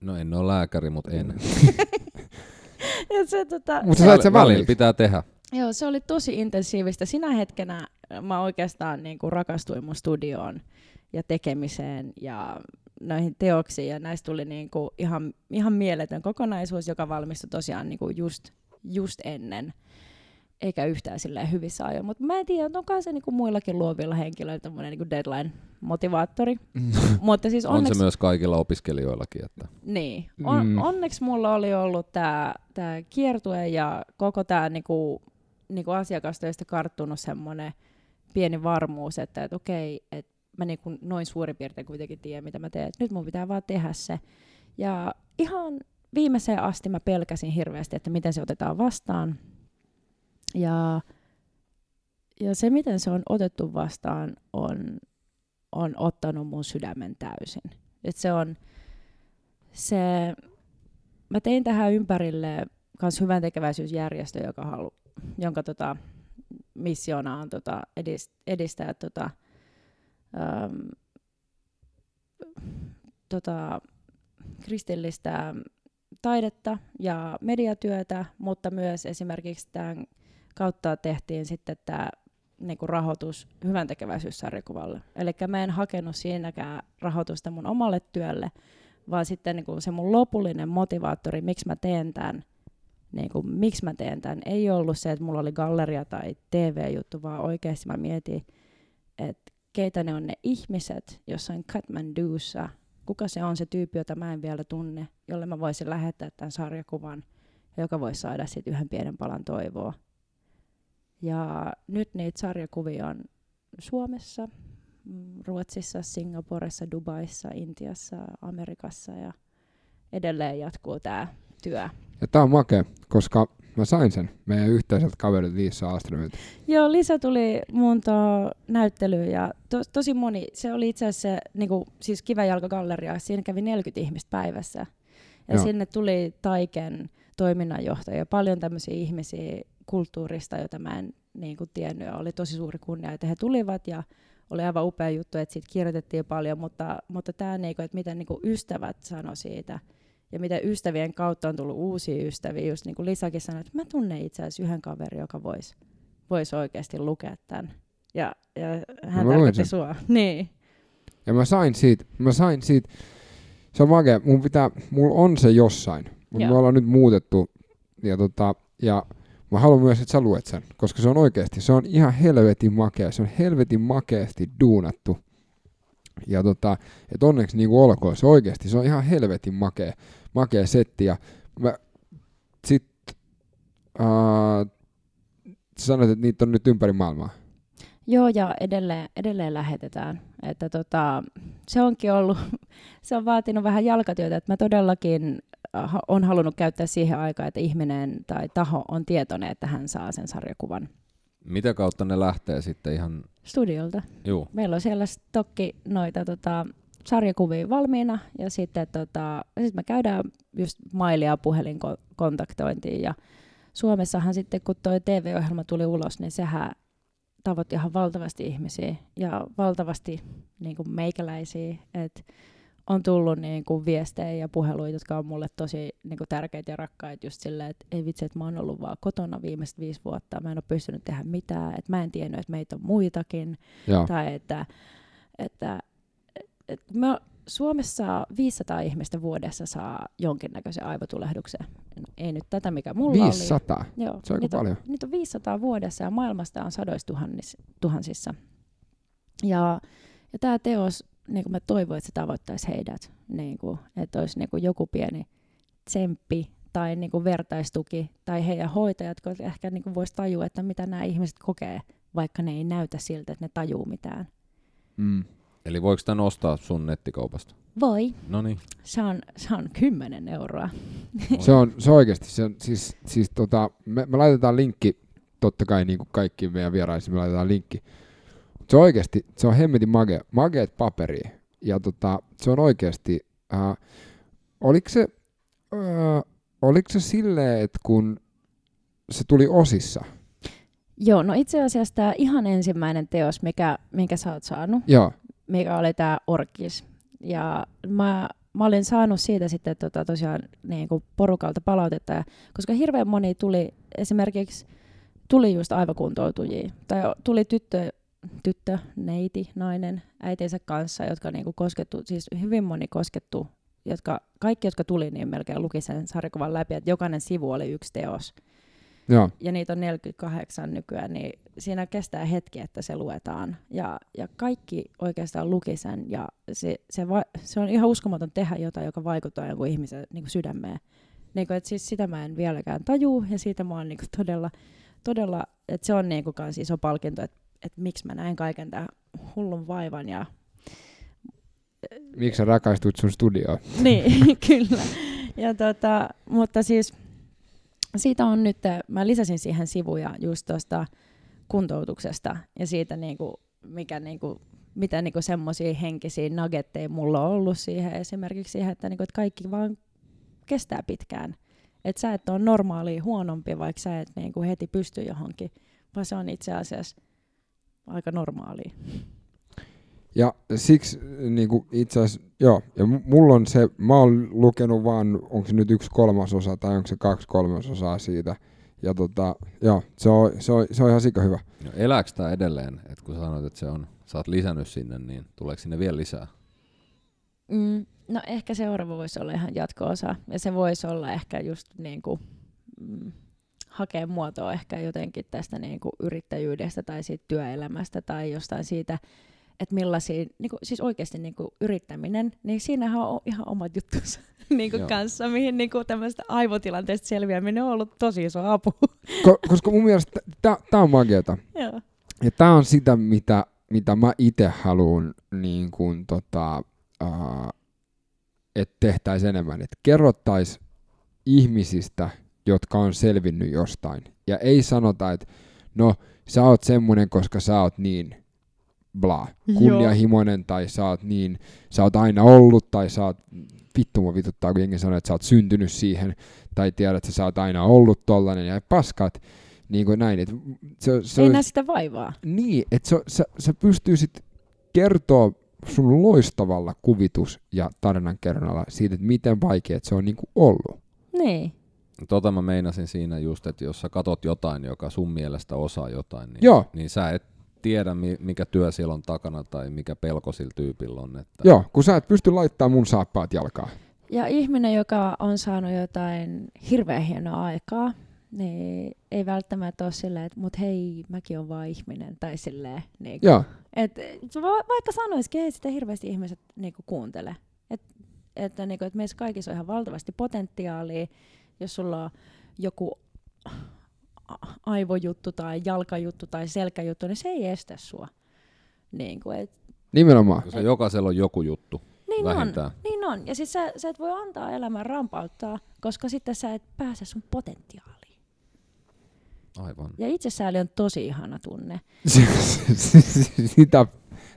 No en ole lääkäri, mutta en. (laughs) ja se, tota, Mutta sä sait sen välillä valmiiksi. pitää tehdä. Joo, se oli tosi intensiivistä. Sinä hetkenä mä oikeastaan niin kuin rakastuin mun studioon ja tekemiseen ja noihin teoksiin. Ja näistä tuli niin kuin ihan, ihan mieletön kokonaisuus, joka valmistui tosiaan niin kuin just, just ennen eikä yhtään silleen hyvissä ajoin. Mutta mä en tiedä, onko se niinku muillakin luovilla henkilöillä tämmöinen niinku deadline-motivaattori. (laughs) Mutta siis onneksi... On se myös kaikilla opiskelijoillakin. Että... Niin. On, mm. Onneksi mulla oli ollut tämä tää kiertue ja koko tämä niinku, niinku asiakastöistä karttunut semmoinen pieni varmuus, että et okei, että mä niinku noin suurin piirtein kuitenkin tiedän, mitä mä teen. Et nyt mun pitää vaan tehdä se. Ja ihan viimeiseen asti mä pelkäsin hirveästi, että miten se otetaan vastaan. Ja, ja se, miten se on otettu vastaan, on, on ottanut mun sydämen täysin. Et se on se, mä tein tähän ympärille myös hyvän tekeväisyysjärjestö, joka halu, jonka tota, missiona on tota, edist, edistää tota, äm, tota, kristillistä taidetta ja mediatyötä, mutta myös esimerkiksi tämän kautta tehtiin sitten tämä niin kuin rahoitus hyvän tekeväisyyssarjakuvalle. Eli mä en hakenut siinäkään rahoitusta mun omalle työlle, vaan sitten niin kuin se mun lopullinen motivaattori, miksi mä teen tämän, niin kuin, miksi mä teen tämän, ei ollut se, että mulla oli galleria tai TV-juttu, vaan oikeasti mä mietin, että keitä ne on ne ihmiset jossain Kathmandussa, kuka se on se tyyppi, jota mä en vielä tunne, jolle mä voisin lähettää tämän sarjakuvan, joka voisi saada sitten yhden pienen palan toivoa. Ja nyt niitä sarjakuvia on Suomessa, mm, Ruotsissa, Singaporessa, Dubaissa, Intiassa, Amerikassa ja edelleen jatkuu tämä työ. Ja tää on makea, koska mä sain sen meidän yhteiseltä kaverilta Liisa Astromilta. Joo, Lisa tuli mun näyttelyyn ja to, tosi moni, se oli itse asiassa se, niin kuin, siis Kiväjalka-galleria, siinä kävi 40 ihmistä päivässä. Ja Joo. sinne tuli Taiken toiminnanjohtaja, paljon tämmöisiä ihmisiä, kulttuurista, jota mä en niin kuin, tiennyt. Oli tosi suuri kunnia, että he tulivat ja oli aivan upea juttu, että siitä kirjoitettiin paljon, mutta, mutta tämä, niin kuin, että miten niin kuin ystävät sanoi siitä ja miten ystävien kautta on tullut uusia ystäviä. Just niin kuin Lisakin sanoi, että mä tunnen itse asiassa yhden kaverin, joka voisi vois oikeasti lukea tämän. Ja, ja hän no, tarkoitti sua. (laughs) Niin. Ja mä sain siitä, mä sain siitä, se on makea, mun pitää, mulla on se jossain, mutta me ollaan nyt muutettu, ja, tota, ja Mä haluan myös, että sä luet sen, koska se on oikeasti, se on ihan helvetin makea, se on helvetin makeasti duunattu. Ja tota, et onneksi niin kuin olkoon, se oikeasti, se on ihan helvetin makea, makea setti. Ja mä, sit, äh, sanoit, että niitä on nyt ympäri maailmaa. Joo, ja edelleen, edelleen lähetetään. Että tota, se onkin ollut, (laughs) se on vaatinut vähän jalkatyötä, että mä todellakin on halunnut käyttää siihen aikaan, että ihminen tai taho on tietoinen, että hän saa sen sarjakuvan. Mitä kautta ne lähtee sitten ihan? Studiolta. Juu. Meillä on siellä stokki noita tota, sarjakuvia valmiina ja sitten tota, sit me käydään just mailia puhelinkontaktointiin ja Suomessahan sitten kun tuo TV-ohjelma tuli ulos, niin sehän tavoitti ihan valtavasti ihmisiä ja valtavasti niin kuin meikäläisiä, että on tullut niin kuin viestejä ja puheluita, jotka on mulle tosi niin kuin tärkeitä ja rakkaita just silleen, että ei vitsi, että mä oon ollut vaan kotona viimeiset viisi vuotta, mä en ole pystynyt tehdä mitään, että mä en tiennyt, että meitä on muitakin, Joo. tai että, että, että me, Suomessa 500 ihmistä vuodessa saa jonkinnäköisen aivotulehduksen. Ei nyt tätä, mikä mulla 500? oli. Joo, Se on niitä paljon. On, niitä on 500 vuodessa ja maailmasta on sadoissa tuhansissa. Ja, ja tämä teos niin kuin mä toivon, että se tavoittaisi heidät. Niin kuin, että olisi niin kuin joku pieni tsemppi tai niin kuin vertaistuki tai heidän hoitajat, jotka ehkä niin voisi tajua, että mitä nämä ihmiset kokee, vaikka ne ei näytä siltä, että ne tajuu mitään. Mm. Eli voiko tämän ostaa sun nettikaupasta? Voi. No niin. Se on, se on 10 euroa. Se on, se on oikeasti, se on, siis, siis tota, me, me laitetaan linkki, totta kai niin kuin kaikki meidän vieraisiin, me laitetaan linkki. Se on oikeasti, se on hemmetin mage, mageet paperi. Ja tota, se on oikeasti, äh, oliko se, äh, oliko se silleen, että kun se tuli osissa? Joo, no itse asiassa tämä ihan ensimmäinen teos, mikä, minkä sä oot saanut, Joo, mikä oli tämä Orkis. Ja mä, mä olin saanut siitä sitten tota, tosiaan niin kuin porukalta palautetta, ja, koska hirveän moni tuli esimerkiksi, tuli just aivokuntoutujia, tai tuli tyttö, tyttö, neiti, nainen, äitinsä kanssa, jotka niin kuin koskettu, siis hyvin moni koskettu, jotka, kaikki, jotka tuli, niin melkein luki sen sarjakuvan läpi, että jokainen sivu oli yksi teos. joo, Ja niitä on 48 nykyään, niin siinä kestää hetki, että se luetaan. Ja, ja kaikki oikeastaan luki sen, ja se, se, va, se on ihan uskomaton tehdä jotain, joka vaikuttaa jonkun ihmisen niin kuin sydämeen. Niin kuin, että siis sitä mä en vieläkään tajuu, ja siitä mä oon niin kuin todella, todella, että se on niin kuin kans iso palkinto, että, että miksi mä näen kaiken tämän hullun vaivan ja miksi sä rakastuit sun studioon? (laughs) niin, (laughs) kyllä. Ja tota, mutta siis siitä on nyt, mä lisäsin siihen sivuja just tuosta kuntoutuksesta ja siitä niinku, mikä niinku, mitä niinku semmoisia henkisiä nuggetteja mulla on ollut siihen esimerkiksi siihen, että, niinku, että kaikki vaan kestää pitkään. Että sä et ole normaali huonompi, vaikka sä et niinku heti pysty johonkin, vaan se on itse asiassa aika normaalia. Ja siksi niin kuin itse asiassa, joo, ja mulla on se, mä oon lukenut vaan, onko se nyt yksi kolmasosa tai onko se kaksi kolmasosaa siitä. Ja tota, joo, se on, se on, se on ihan sika hyvä. No, elääkö tämä edelleen? Et kun sanoit, että se on, sä oot lisännyt sinne, niin tuleeko sinne vielä lisää? Mm, no ehkä seuraava voisi olla ihan jatko-osa. Ja se voisi olla ehkä just niin kuin, mm, hakea muotoa ehkä jotenkin tästä niin kuin yrittäjyydestä tai siitä työelämästä tai jostain siitä, että millaisia, niin kuin, siis oikeasti niin kuin yrittäminen, niin siinähän on ihan omat juttunsa (laughs) niin kuin Joo. kanssa, mihin niin kuin tämmöistä aivotilanteesta selviäminen on ollut tosi iso apu. (laughs) Ko, koska mun mielestä tämä on. Joo. Ja tämä on sitä, mitä, mitä mä itse haluan, niin kuin, tota, että tehtäisiin enemmän. Että kerrottaisiin ihmisistä, jotka on selvinnyt jostain. Ja ei sanota, että no, sä oot semmonen, koska sä oot niin bla, kunnianhimoinen, tai sä oot niin, sä oot aina ollut, tai sä oot, vittu mua vituttaa, kun jengi sanoo, että sä oot syntynyt siihen, tai tiedät, että sä oot aina ollut tollanen, ja paskat, niin kuin näin. Et se, se Ei on- näe sitä vaivaa. niin, että sä, sä, sä pystyisit kertoa sun loistavalla kuvitus- ja tarinankerronnalla siitä, että miten vaikeet se on niinku ollut. Niin. Tota mä meinasin siinä just, että jos sä katot jotain, joka sun mielestä osaa jotain, niin, Joo. niin sä et tiedä, mi- mikä työ siellä on takana tai mikä pelko sillä tyypillä on. Että Joo, kun sä et pysty laittamaan mun saappaat jalkaan. Ja ihminen, joka on saanut jotain hirveän hienoa aikaa, niin ei välttämättä ole silleen, että mut hei, mäkin on vaan ihminen. Tai silleen, niin Joo, et, va- vaikka sanoisikin, ei sitä hirveästi ihmiset niin kuuntele. Et, että, niin kuin, että meissä kaikissa on ihan valtavasti potentiaalia, jos sulla on joku aivojuttu tai jalkajuttu tai selkäjuttu, niin se ei estä sua. Niin, kuin, et, nimenomaan. koska jokaisella on joku juttu niin vähintään. on, niin on. Ja siis sä, sä et voi antaa elämän rampauttaa, koska sitten sä et pääse sun potentiaaliin. Aivan. Ja itsesääli on tosi ihana tunne. (laughs) Sitä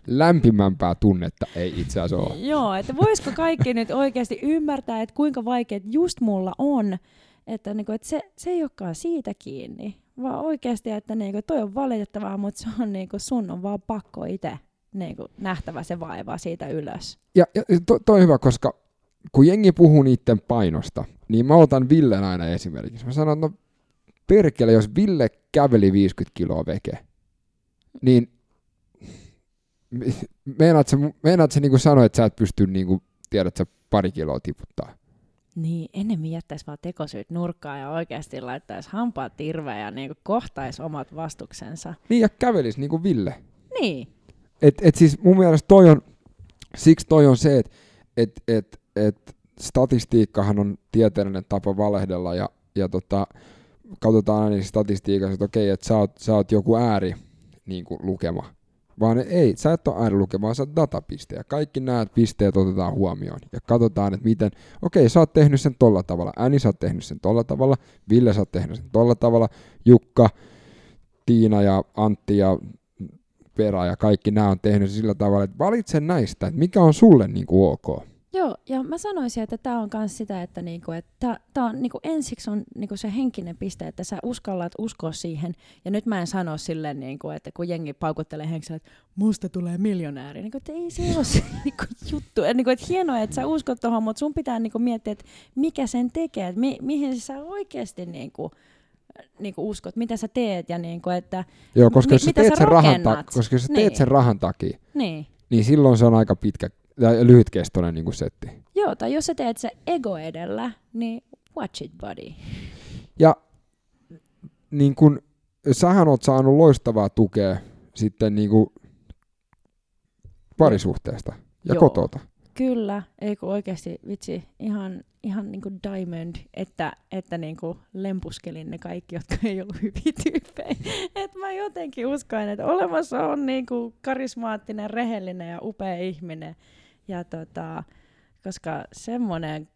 lämpimämpää tunnetta ei itse asiassa ole. Joo, että voisiko kaikki nyt oikeasti ymmärtää, että kuinka vaikeat just mulla on, että, niinku, että se, se ei olekaan siitä kiinni, vaan oikeasti, että niinku, toi on valitettavaa, mutta se on niinku, sun on vaan pakko itse niinku, nähtävä se vaiva siitä ylös. Ja, ja to, toi on hyvä, koska kun jengi puhuu niiden painosta, niin mä otan Villen aina esimerkiksi. Mä sanon, että no perkele, jos Ville käveli 50 kiloa veke, niin meinaat sä, meinaat sä niinku sanoa, että sä et pysty niinku, tiedät sä, pari kiloa tiputtaa. Niin, enemmän jättäisi vaan tekosyyt nurkkaan ja oikeasti laittaisi hampaat tirveen ja niinku, kohtaisi omat vastuksensa. Niin ja kävelis niinku Ville. Niin, Et, et siis mun mielestä toi on, siksi toi on se, että et, et, et statistiikkahan on tieteellinen tapa valehdella ja, ja tota, katsotaan aina statistiikassa, että okei, että sä oot, sä oot joku ääri niin kuin lukema. Vaan ei, sä et ole äärilukema, vaan sä oot datapiste. Ja kaikki nämä pisteet otetaan huomioon. Ja katsotaan, että miten, okei, sä oot tehnyt sen tolla tavalla. Äni, sä oot tehnyt sen tolla tavalla. Ville, sä oot tehnyt sen tolla tavalla. Jukka, Tiina ja Antti ja Pera ja kaikki nämä on tehnyt sillä tavalla, että valitse näistä, että mikä on sulle niin kuin ok. Joo, ja mä sanoisin, että tämä on myös sitä, että niinku, että tää on niinku ensiksi on niinku se henkinen piste, että sä uskallat uskoa siihen. Ja nyt mä en sano silleen, niinku, että kun jengi paukuttelee henkilöä, että musta tulee miljonääri, niinku, että ei se ole se (laughs) niinku, juttu. Et, niinku, että hienoa, että sä uskot tuohon, mutta sun pitää niinku, miettiä, että mikä sen tekee, että mi- mihin sä oikeasti niinku, niinku uskot, mitä sä teet ja niinku, että Joo, koska Mi- jos sä mitä teet sä sen rahan, ta- rakennat? koska jos sä Niin. teet sen rahan takia, niin. niin silloin se on aika pitkä lyhytkestoinen niin kuin setti. Joo, tai jos sä teet se ego edellä, niin watch it buddy. Ja niin kun, sähän oot saanut loistavaa tukea sitten niin kuin parisuhteesta ja Joo. kotota. Kyllä, ei kun oikeasti vitsi, ihan, ihan niin kuin diamond, että, että niin kuin lempuskelin ne kaikki, jotka ei ollut hyviä tyyppejä. (laughs) Et mä jotenkin uskon, että olemassa on niin kuin karismaattinen, rehellinen ja upea ihminen. Ja tota, koska semmoinen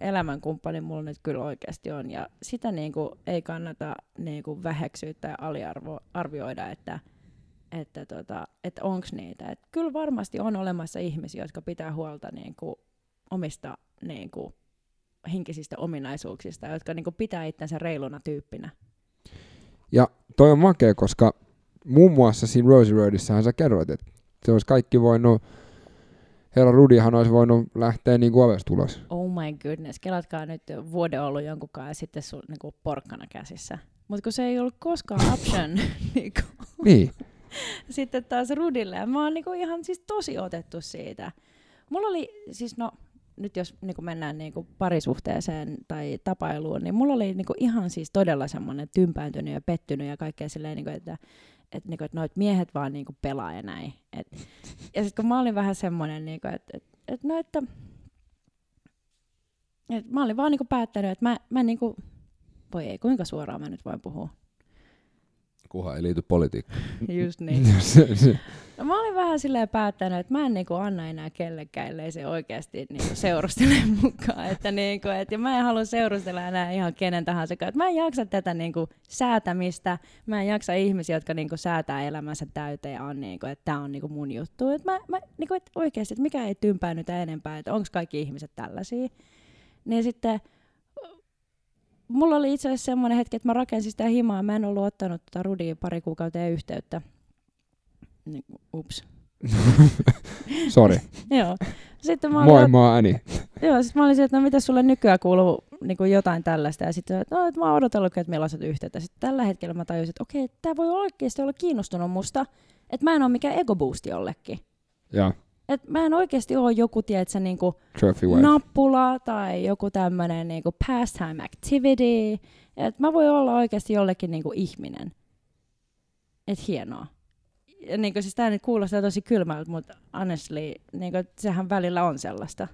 elämänkumppani mulla nyt kyllä oikeasti on. Ja sitä niin kuin ei kannata niin kuin väheksyä tai aliarvioida, että, että, tota, että onko niitä. Et kyllä varmasti on olemassa ihmisiä, jotka pitää huolta niin kuin omista niin kuin henkisistä ominaisuuksista, jotka niin kuin pitää itsensä reiluna tyyppinä. Ja toi on makea, koska muun muassa siinä Rosie Roadissahan sä kerroit, että se olisi kaikki voinut, herra Rudihan olisi voinut lähteä niin kuin ovesta ulos. Oh my goodness, kelatkaa nyt vuoden ollut jonkun kanssa ja sitten sun niin kuin porkkana käsissä. Mutta kun se ei ollut koskaan option (laughs) niin kuin, Niin, (laughs) sitten taas Rudille. Ja mä oon niinku ihan siis tosi otettu siitä. Mulla oli siis no, nyt jos niinku mennään niinku parisuhteeseen tai tapailuun, niin mulla oli niinku ihan siis todella semmoinen tympääntynyt ja pettynyt ja kaikkea silleen, niinku, että et, niinku, et noit miehet vaan niinku pelaa ja näin. Et, ja sitten kun mä olin vähän semmoinen, niinku, että et, et, no, että et mä olin vaan niinku päättänyt, että mä, mä niinku, voi ei, kuinka suoraan mä nyt voin puhua. Kuha ei liity politiikkaan. Just (laughs) niin. No mä olin vähän silleen päättänyt, että mä en niinku anna enää kellekään, ellei se oikeasti niinku seurustele (laughs) mukaan. Että niinku, et, ja mä en halua seurustella enää ihan kenen tahansa. Et Mä en jaksa tätä niinku säätämistä. Mä en jaksa ihmisiä, jotka niinku säätää elämänsä täyteen ja on niinku, että tää on niinku mun juttu. Et mä, mä, niinku, et oikeasti, että mikä ei tympäännytä enempää, että onko kaikki ihmiset tällaisia. Niin sitten mulla oli itse asiassa semmoinen hetki, että mä rakensin sitä himaa. Mä en ollut ottanut tota Rudia pari kuukauteen yhteyttä. Niin, ups. (laughs) sorry. (laughs) Joo. Sitten mä olin, Moi, mä oon (laughs) joo, sit mä olin että no mitä sulle nykyään kuuluu niin kuin jotain tällaista. Ja sitten no, että mä oon odotellut, että meillä on yhteyttä. Sitten tällä hetkellä mä tajusin, että okei, tää voi oikeasti olla kiinnostunut musta. Että mä en ole mikään ego boosti jollekin. Ja Et mä en oikeasti ole joku, tiedätkö, niinku nappula tai joku tämmöinen niinku pastime activity. Et mä voin olla oikeasti jollekin niinku ihminen. Et hienoa. Ja niinku, siis tää nyt kuulostaa tosi kylmältä, mutta honestly, niinku, sehän välillä on sellaista.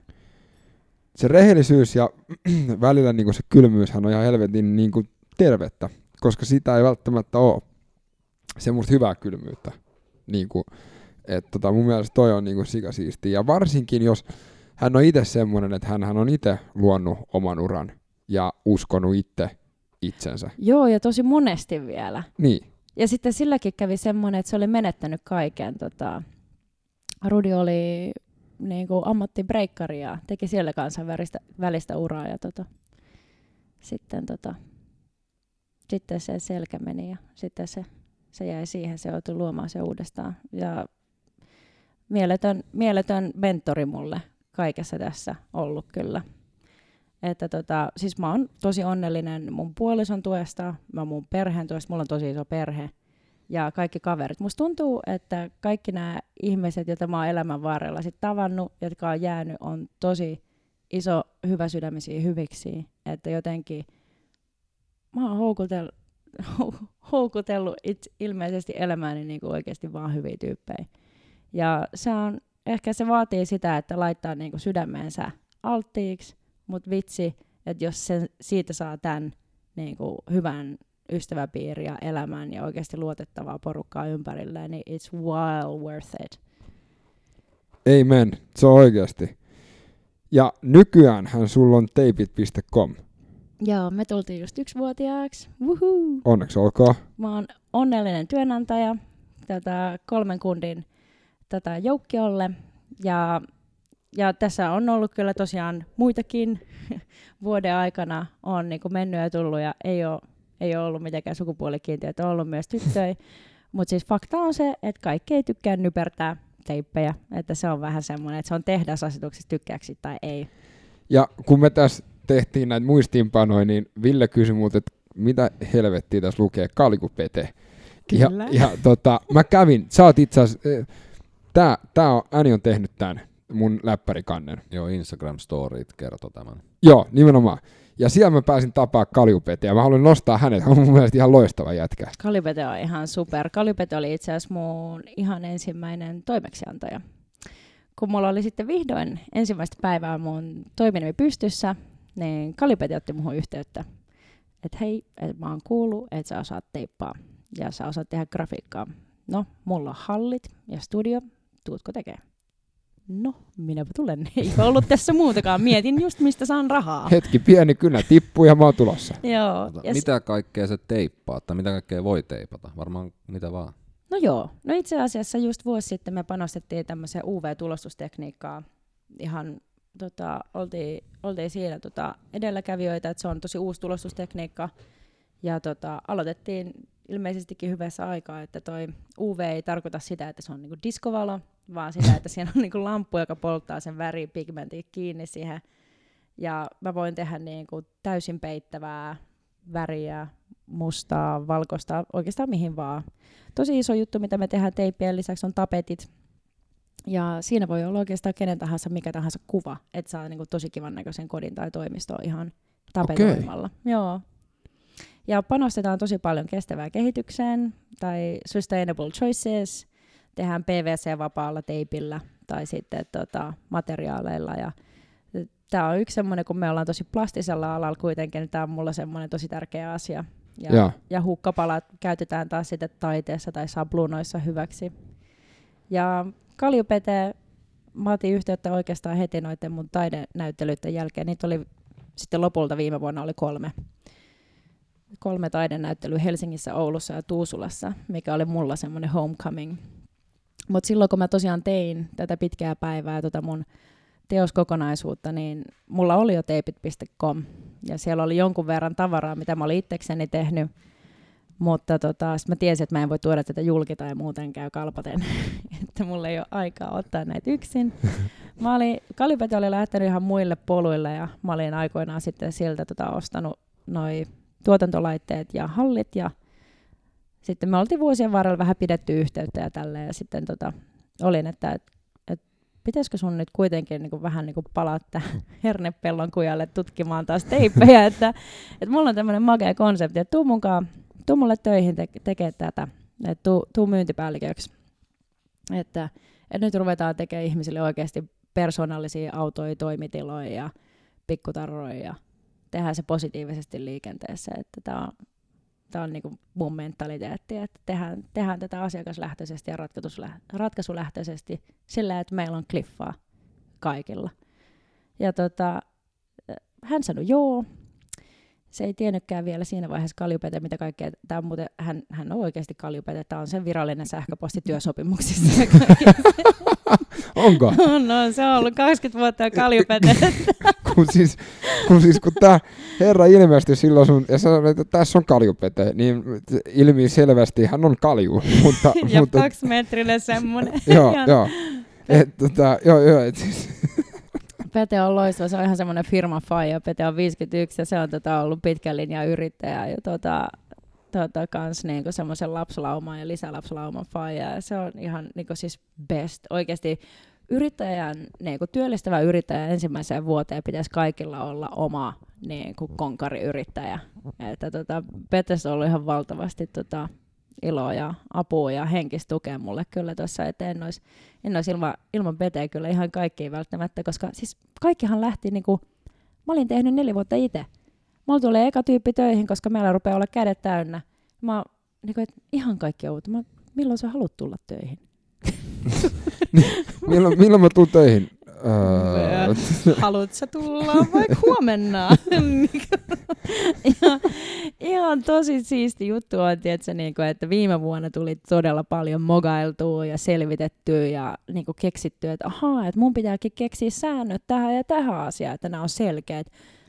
se rehellisyys ja (clears throat) välillä niin se kylmyyshän on ihan helvetin niin kuin tervettä, koska sitä ei välttämättä ole semmoista hyvää kylmyyttä. Niin kuin, et tota, mun mielestä toi on niin kuin sikasiisti. Ja varsinkin jos hän on itse semmoinen, että hän on itse luonut oman uran ja uskonut itse itsensä. Joo, ja tosi monesti vielä. Niin, Ja sitten silläkin kävi semmoinen, että se oli menettänyt kaiken. Tota, Rudi oli niin kuin ammattibreikkari ja teki siellä kanssa välistä, välistä uraa. Ja tota, sitten, tota, sitten se selkä meni ja sitten se, se jäi siihen, se joutui luomaan se uudestaan. Ja mieletön, mieletön mentori mulle kaikessa tässä ollut kyllä. Että tota, siis mä oon tosi onnellinen mun puolison tuesta, mä mun perheen tuesta, mulla on tosi iso perhe ja kaikki kaverit. Musta tuntuu, että kaikki nämä ihmiset, joita mä oon elämän varrella sit tavannut, jotka on jäänyt, on tosi iso hyvä sydämisiä hyviksi. Että jotenkin mä oon houkutellut, (laughs) houkutellut it, ilmeisesti elämääni niin kuin oikeasti vaan hyviä tyyppejä. Ja se on ehkä se vaatii sitä, että laittaa niinku sydämensä alttiiksi, mutta vitsi, että jos sen, siitä saa tämän niinku hyvän ystäväpiiri ja elämän ja oikeasti luotettavaa porukkaa ympärillä, niin it's well worth it. Amen. Se on oikeasti. Ja nykyäänhän sulla on teipit.com. Joo, me tultiin just yksivuotiaaksi. Woohoo! Onneksi olkoon. Mä oon onnellinen työnantaja tätä kolmen kundin tätä joukkiolle. Ja, ja tässä on ollut kyllä tosiaan muitakin (laughs) vuoden aikana on niin mennyt ja tullut ja ei ole, ei ole ollut mitenkään sukupuolikiintiöitä, on ollut myös tyttöjä. (laughs) Mutta siis fakta on se, että kaikki ei tykkää nypertää teippejä, että se on vähän semmoinen, että se on tehdasasetuksessa tykkääksi tai ei. Ja kun me tässä tehtiin näitä muistiinpanoja, niin Ville kysyi multa, että mitä helvettiä tässä lukee, kalikupete. Ja, Kyllä. ja tota, mä kävin, sä oot itse asiassa, tää, tää on, Äni on tehnyt tämän mun läppärikannen. Joo, Instagram Storyt kertoo tämän. Joo, nimenomaan. Ja siellä mä pääsin tapaa Kaljupete ja mä haluan nostaa hänet, hän on mun mielestä ihan loistava jätkä. Kalypete on ihan super. Kalypete oli itse asiassa mun ihan ensimmäinen toimeksiantaja. Kun mulla oli sitten vihdoin ensimmäistä päivää mun toiminimi pystyssä, niin Kalypete otti muhun yhteyttä. Että hei, et mä oon kuullut, että sä osaat teippaa ja sä osaat tehdä grafiikkaa. No, mulla on hallit ja studio, tuutko tekee? No, minäpä tulen. (laughs) Ei ollut tässä muutakaan. Mietin just, mistä saan rahaa. Hetki, pieni kynä tippuu ja mä oon tulossa. (laughs) Joo. Tota, ja s- mitä kaikkea se teippaa, tai mitä kaikkea voi teipata? Varmaan mitä vaan. No joo, no itse asiassa just vuosi sitten me panostettiin tämmöiseen UV-tulostustekniikkaan. Ihan tota, oltiin, oltiin siinä tota, edelläkävijöitä, että se on tosi uusi tulostustekniikka. Ja tota, aloitettiin ilmeisestikin hyvässä aikaa, että toi UV ei tarkoita sitä, että se on niinku diskovalo, vaan sitä, että siinä on niinku lamppu, joka polttaa sen väripigmentin kiinni siihen. Ja mä voin tehdä niinku täysin peittävää väriä, mustaa, valkoista, oikeastaan mihin vaan tosi iso juttu, mitä me tehdään teippien lisäksi, on tapetit. Ja siinä voi olla oikeastaan kenen tahansa, mikä tahansa kuva, että saa niinku tosi kivan näköisen kodin tai toimistoon ihan tapetoimalla. Joo. Ja panostetaan tosi paljon kestävään kehitykseen tai sustainable choices, tehdään PVC-vapaalla teipillä tai sitten tota, materiaaleilla. Ja tämä on yksi semmoinen, kun me ollaan tosi plastisella alalla kuitenkin, niin tämä on mulla semmoinen tosi tärkeä asia. Ja, Joo. ja hukkapalat käytetään taas sitten taiteessa tai sabluunoissa hyväksi. Ja Kaljupete, mä otin yhteyttä oikeastaan heti noiden mun taidenäyttelyiden jälkeen. Niitä oli sitten lopulta viime vuonna oli kolme. Kolme taidenäyttelyä Helsingissä, Oulussa ja Tuusulassa, mikä oli mulla semmoinen homecoming. Mutta silloin kun mä tosiaan tein tätä pitkää päivää, tota mun teoskokonaisuutta, niin mulla oli jo teipit.com ja siellä oli jonkun verran tavaraa, mitä mä olin itsekseni tehnyt, mutta tota, sit mä tiesin, että mä en voi tuoda tätä julki tai muuten käy kalpaten, (laughs) että mulla ei ole aikaa ottaa näitä yksin. (laughs) Mä olin, Kalipete oli lähtenyt ihan muille poluille ja mä olin aikoinaan sitten siltä tota, ostanut noi tuotantolaitteet ja hallit ja sitten me oltiin vuosien varrella vähän pidetty yhteyttä ja tälleen ja sitten tota, olin, että et, et, pitäisikö sun nyt kuitenkin niin kuin, vähän niin kuin palaa hernepellon kujalle tutkimaan taas teippejä, (laughs) että, että mulla on tämmöinen makea konsepti, että tuu mukaan, tuu mulle töihin te- tekemään tätä, että tuu, tuu myyntipäälliköksi. Että, että nyt ruvetaan tekemään ihmisille oikeasti persoonallisia autoja, toimitiloja ja pikkutarroja ja tehdään se positiivisesti liikenteessä. Että tämä on, tää on niinku mun mentaliteetti, että tehdään, tehdään tätä asiakaslähtöisesti ja ratkaisuläh- ratkaisulähtöisesti sillä, että meillä on kliffaa kaikilla. Ja tota, hän sanoi joo. Se ei tiennytkään vielä siinä vaiheessa kaljupete, mitä kaikkea. Tämä on muuten, hän, hän on oikeasti kaljupete. Tämä on sen virallinen sähköposti työsopimuksissa. (laughs) Onko? no, se on ollut 20 vuotta kaljupete. (laughs) kun siis, kun siis kun tää herra ilmestyi silloin sun, ja sanoi, että tässä on kaljupete, niin ilmi selvästi hän on kalju, (laughs) mutta, ja mutta kaksimetrinen semmoinen. joo, joo. Et, tota, joo, joo, et siis, Pete on loistava, se on ihan semmoinen firma faija. Pete on 51 ja se on tota, ollut pitkän linjan yrittäjä ja tota, tota, kans niinku semmoisen lapsilauman ja lisälapsilauman faija. Ja se on ihan niinku siis best. Oikeasti yrittäjän, niinku työllistävä yrittäjä ensimmäiseen vuoteen pitäisi kaikilla olla oma niinku konkariyrittäjä. Että tota, Petes on ollut ihan valtavasti tota, iloa ja apua ja henkistä tukea mulle kyllä tuossa, että en olisi, en olisi ilman, ilman Peteä kyllä ihan kaikkiin välttämättä, koska siis kaikkihan lähti niinku, mä olin tehnyt neljä vuotta itse. Mulla tulee eka tyyppi töihin, koska meillä rupeaa olla kädet täynnä. Mä niinku, et ihan kaikki uutta. Mä, milloin sä haluat tulla töihin? (laughs) milloin, milloin mä tuun töihin? (laughs) Öö. Haluatko sä tulla vaikka huomenna? (laughs) ihan, ihan tosi siisti juttu on, tiedätkö, niin kuin, että viime vuonna tuli todella paljon mogailtua ja selvitettyä ja niin kuin keksittyä, että ahaa, että mun pitääkin keksiä säännöt tähän ja tähän asiaan, että nämä on selkeät.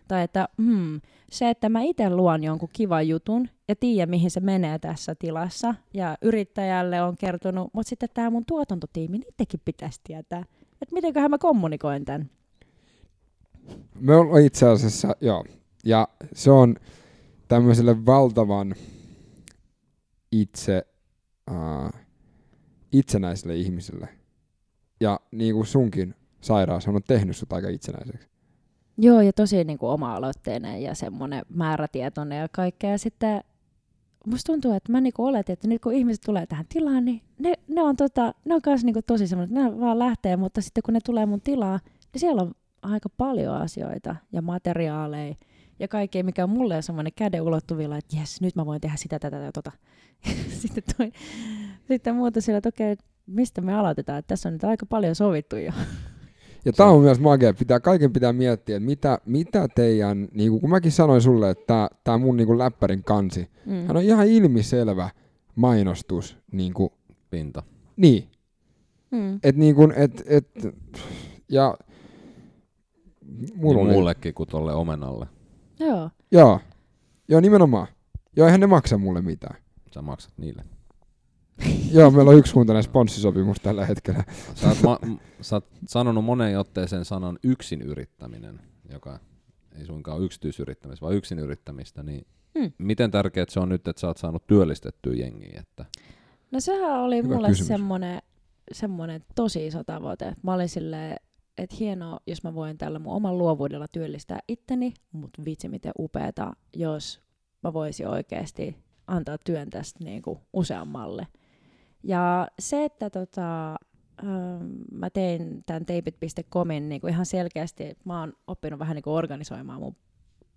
Tai että hmm, se, että mä itse luon jonkun kivan jutun ja tiedän, mihin se menee tässä tilassa, ja yrittäjälle on kertonut, mutta sitten tämä mun tuotantotiimi, niidenkin pitäisi tietää, että mitenköhän mä kommunikoin tämän. Me ollaan itse asiassa, joo, ja se on tämmöiselle valtavan itse, uh, itsenäiselle ihmiselle. Ja niin kuin sunkin sairaus on tehnyt sut aika itsenäiseksi. Joo, ja tosi niin kuin oma-aloitteinen ja semmoinen määrätietoinen ja kaikkea. Ja sitten musta tuntuu, että mä niinku oletin, että nyt kun ihmiset tulee tähän tilaan, niin ne, ne on, tota, ne on kanssa niinku tosi semmoinen, että ne vaan lähtee, mutta sitten kun ne tulee mun tilaa, niin siellä on aika paljon asioita ja materiaaleja ja kaikkea, mikä on mulle semmoinen käden ulottuvilla, että jes, nyt mä voin tehdä sitä, tätä ja tota. (laughs) sitten, toi, sitten muuta sillä, että okei, mistä me aloitetaan, että tässä on nyt aika paljon sovittu jo. (laughs) Ja tämä on myös magia, pitää, kaiken pitää miettiä, että mitä, mitä teidän, niin kuin kun mäkin sanoin sulle, että tämä mun niin kuin läppärin kansi, mm. hän on ihan ilmiselvä mainostus. Niin kuin, Pinta. Niin. Mm. Et niin kuin, et, et, ja mulla niin mullekin kuin tolle omenalle. Joo. Joo. Joo, nimenomaan. Joo, eihän ne maksa mulle mitään. Sä maksat niille. (laughs) Joo, meillä on yksikuntainen sponssisopimus tällä hetkellä. Sä oot, ma- sä oot sanonut moneen otteeseen sanan yksin yrittäminen, joka ei suinkaan yksityisyrittämistä, vaan yksin yrittämistä, niin hmm. miten tärkeää se on nyt, että sä oot saanut työllistettyä jengiä? Että... No sehän oli Hyvä mulle semmoinen, semmoinen tosi iso tavoite. Mä olin silleen, että hienoa, jos mä voin tällä mun oman luovuudella työllistää itteni, mutta vitsi miten upeeta, jos mä voisin oikeasti antaa työn tästä niin kuin useammalle. Ja se, että tota, ähm, mä tein tämän teipit.comin niin kuin ihan selkeästi, mä oon oppinut vähän niin kuin organisoimaan mun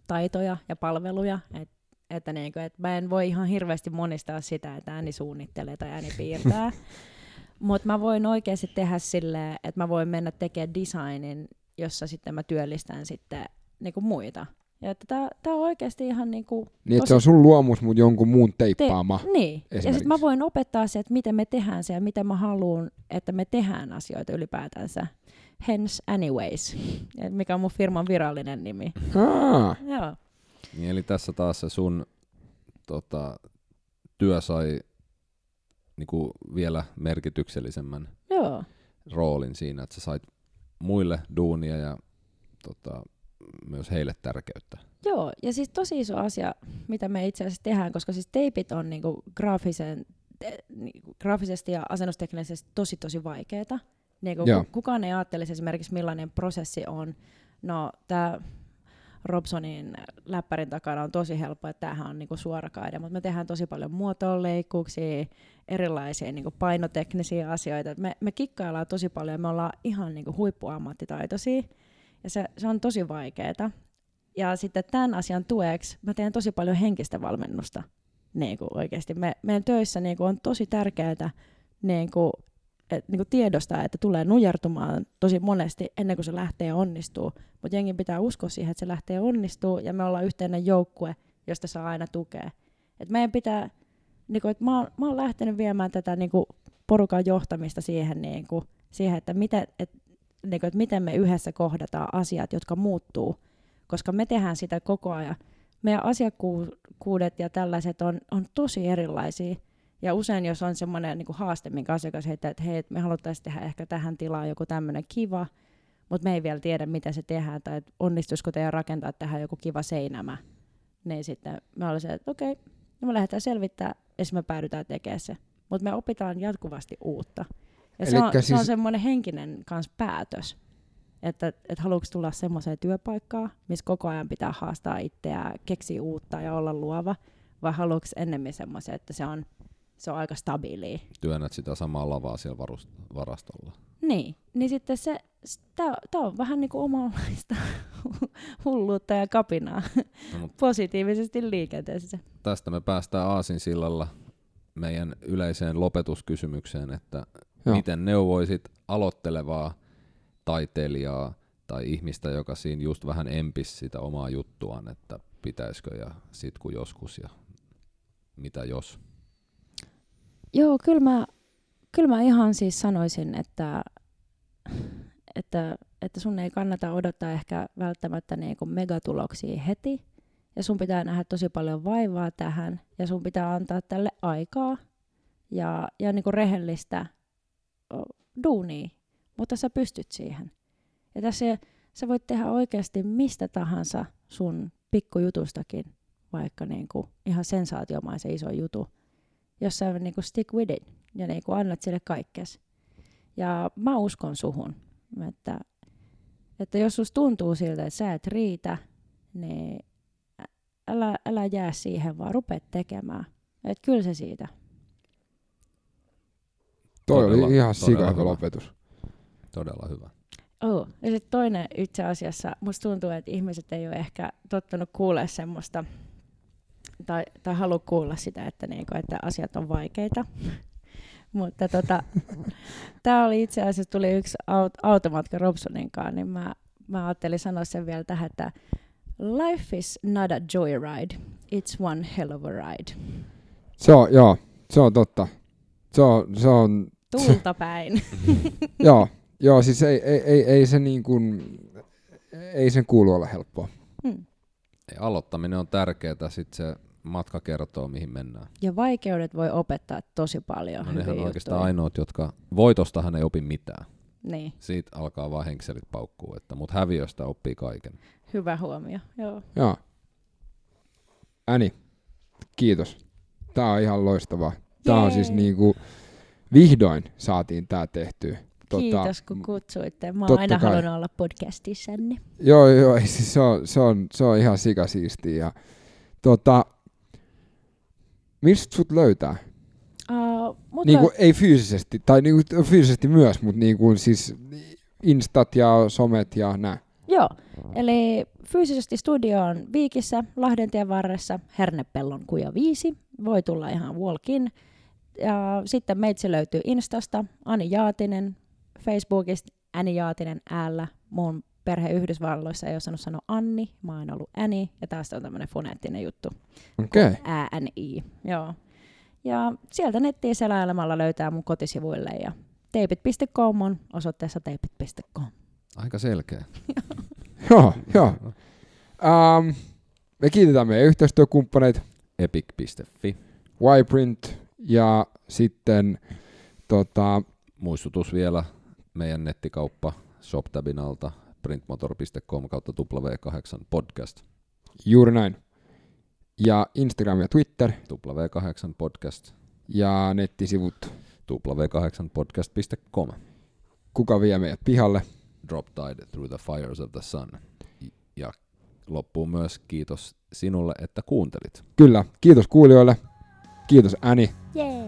taitoja ja palveluja, et, että, niin kuin, että mä en voi ihan hirveästi monistaa sitä, että ääni suunnittelee tai ääni piirtää, (laughs) mutta mä voin oikeasti tehdä silleen, että mä voin mennä tekemään designin, jossa sitten mä työllistän sitten niin kuin muita. Ja että tää, tää on oikeasti ihan niinku... Niin, että se on sun luomus, mutta jonkun muun teippaama. Te, niin, ja sitten mä voin opettaa se, että miten me tehdään se ja miten mä haluan, että me tehdään asioita ylipäätänsä. Hence Anyways, (laughs) mikä on mun firman virallinen nimi. Ah. Joo. Niin, eli tässä taas se sun tota, työ sai niinku vielä merkityksellisemmän Joo. roolin siinä, että sä sait muille duunia ja tota, myös heille tärkeyttä. Joo, ja siis tosi iso asia, mitä me itse asiassa tehdään, koska siis teipit on niinku graafisen, niinku graafisesti ja asennusteknisesti tosi tosi vaikeita. Niinku kukaan ei ajattelisi esimerkiksi millainen prosessi on. No tämä Robsonin läppärin takana on tosi helppo, että tämähän on niinku suorakaide, mutta me tehdään tosi paljon muotoonleikkuuksia, erilaisia niinku painoteknisiä asioita. Me, me kikkaillaan tosi paljon, me ollaan ihan niinku huippuammattitaitoisia. Ja se, se on tosi vaikeaa. Ja sitten tämän asian tueksi mä teen tosi paljon henkistä valmennusta. Niin kuin oikeasti. Me, meidän töissä niin kuin on tosi tärkeää niin kuin, et, niin kuin tiedostaa, että tulee nujertumaan tosi monesti ennen kuin se lähtee onnistuu. Mutta jengi pitää uskoa siihen, että se lähtee onnistuu ja me ollaan yhteinen joukkue, josta saa aina tukea. Et meidän pitää, niin kuin, että mä, oon, mä oon lähtenyt viemään tätä niin kuin porukan johtamista siihen, niin kuin, siihen että, miten, että niin kuin, että miten me yhdessä kohdataan asiat, jotka muuttuu, koska me tehdään sitä koko ajan. Meidän asiakkuudet ja tällaiset on, on tosi erilaisia. Ja usein, jos on semmoinen niin haaste, minkä asiakas heittää, että hei, me haluttaisiin tehdä ehkä tähän tilaan joku tämmöinen kiva, mutta me ei vielä tiedä, miten se tehdään, tai onnistuisiko teidän rakentaa tähän joku kiva seinämä. Niin sitten me olemme se, että okei, okay, no me lähdetään selvittämään, ja me päädytään tekemään se. Mutta me opitaan jatkuvasti uutta. Ja se on, siis... se on semmoinen henkinen kans päätös, että et haluatko tulla semmoiseen työpaikkaan, missä koko ajan pitää haastaa itseä, keksiä uutta ja olla luova, vai haluatko ennemmin semmoisen, että se on se on aika stabiilia. Työnnät sitä samaa lavaa siellä varust- varastolla. Niin, niin sitten se, tämä on vähän niin kuin omanlaista (laughs) hulluutta ja kapinaa No, positiivisesti liikenteessä. tästä me päästään Aasinsillalla meidän yleiseen lopetuskysymykseen, että Joo. miten neuvoisit aloittelevaa taiteilijaa tai ihmistä, joka siinä just vähän empis sitä omaa juttuaan, että pitäisikö ja sit kun joskus ja mitä jos. Joo, kyllä mä, kyllä mä ihan siis sanoisin, että, että, että sun ei kannata odottaa ehkä välttämättä niinku megatuloksia heti. Ja sun pitää nähdä tosi paljon vaivaa tähän. Ja sun pitää antaa tälle aikaa ja, ja niinku rehellistä duunia. Mutta sä pystyt siihen. Ja tässä sä voit tehdä oikeasti mistä tahansa sun pikkujutustakin, vaikka niinku ihan sensaatiomaisen iso jutu jos sä niinku stick with it ja niinku annat sille kaikkes. Ja mä uskon suhun, että, että jos susta tuntuu siltä, että sä et riitä, niin älä, älä jää siihen, vaan rupeat tekemään. Et kyllä se siitä. Toi Todella- oli ihan sika hyvä lopetus. Todella hyvä. Oh. Ja sitten toinen itse asiassa, musta tuntuu, että ihmiset ei ole ehkä tottunut kuulee semmoista, tai, tai halua kuulla sitä, että, niinku, että asiat on vaikeita. (laughs) Mutta tota, (laughs) tämä oli itse asiassa, tuli yksi aut, automatka Robsonin kanssa, niin mä, mä ajattelin sanoa sen vielä tähän, että life is not a joyride, it's one hell of a ride. Se on, joo, se on totta. Se on, se on Tuulta päin. (laughs) joo, joo, siis ei, ei, ei, ei se niin kuin, ei sen kuulu olla helppoa. Hmm. Ei, Aloittaminen on tärkeää, sitten se matka kertoo, mihin mennään. Ja vaikeudet voi opettaa tosi paljon. No nehän on oikeastaan ainoat, jotka voitostahan ei opi mitään. Niin, Siitä alkaa vaan henkselit paukkuu, että, mutta häviöstä oppii kaiken. hyvä huomio. Joo. Joo. Äni, kiitos. Tää on ihan loistavaa. Tää on siis Jee. niinku, vihdoin saatiin tää tehtyä. Kiitos kun kutsuitte. Mä oon aina kai. halunnut olla podcastissanne. Joo, joo, ei, siis se, on, se, on, se on ihan sikasiistiä. Ja, tota, mistä sut löytää? Uh, mut Niin kuin, ei fyysisesti, tai niin kuin, fyysisesti myös, mutta niin kuin, siis instat ja somet ja nää. Joo, eli fyysisesti studio on Viikissä, Lahdentien varressa, Hernepellon kuja 5. Voi tulla ihan walk-in. Ja sitten meitsi löytyy Instasta, Ani Jaatinen, Facebookista Ani Jaatinen äällä. Mun perhe Yhdysvalloissa ei osannut sanoa Anni, mä oon ollut Äni, ja tästä on tämmöinen foneettinen juttu. Okei. Okay. ääni. Joo. Ja sieltä nettiin selailemalla löytää mun kotisivuille ja teipit.com on osoitteessa teipit.com. Aika selkeä. (laughs) Joo, joo. Um, me kiitetään meidän yhteistyökumppaneita, Epic.fi. Yprint ja sitten tota, Muistutus vielä, meidän nettikauppa ShopTabin alta printmotor.com kautta W8 podcast. juuri näin. Ja Instagram ja Twitter W8 podcast. ja nettisivut. W8podcast.com. Kuka vie meidät pihalle? Drop Tide Through the Fires of the Sun. Ja loppuun myös kiitos sinulle, että kuuntelit. Kyllä, kiitos kuulijoille. Kiitos Äni. Jee!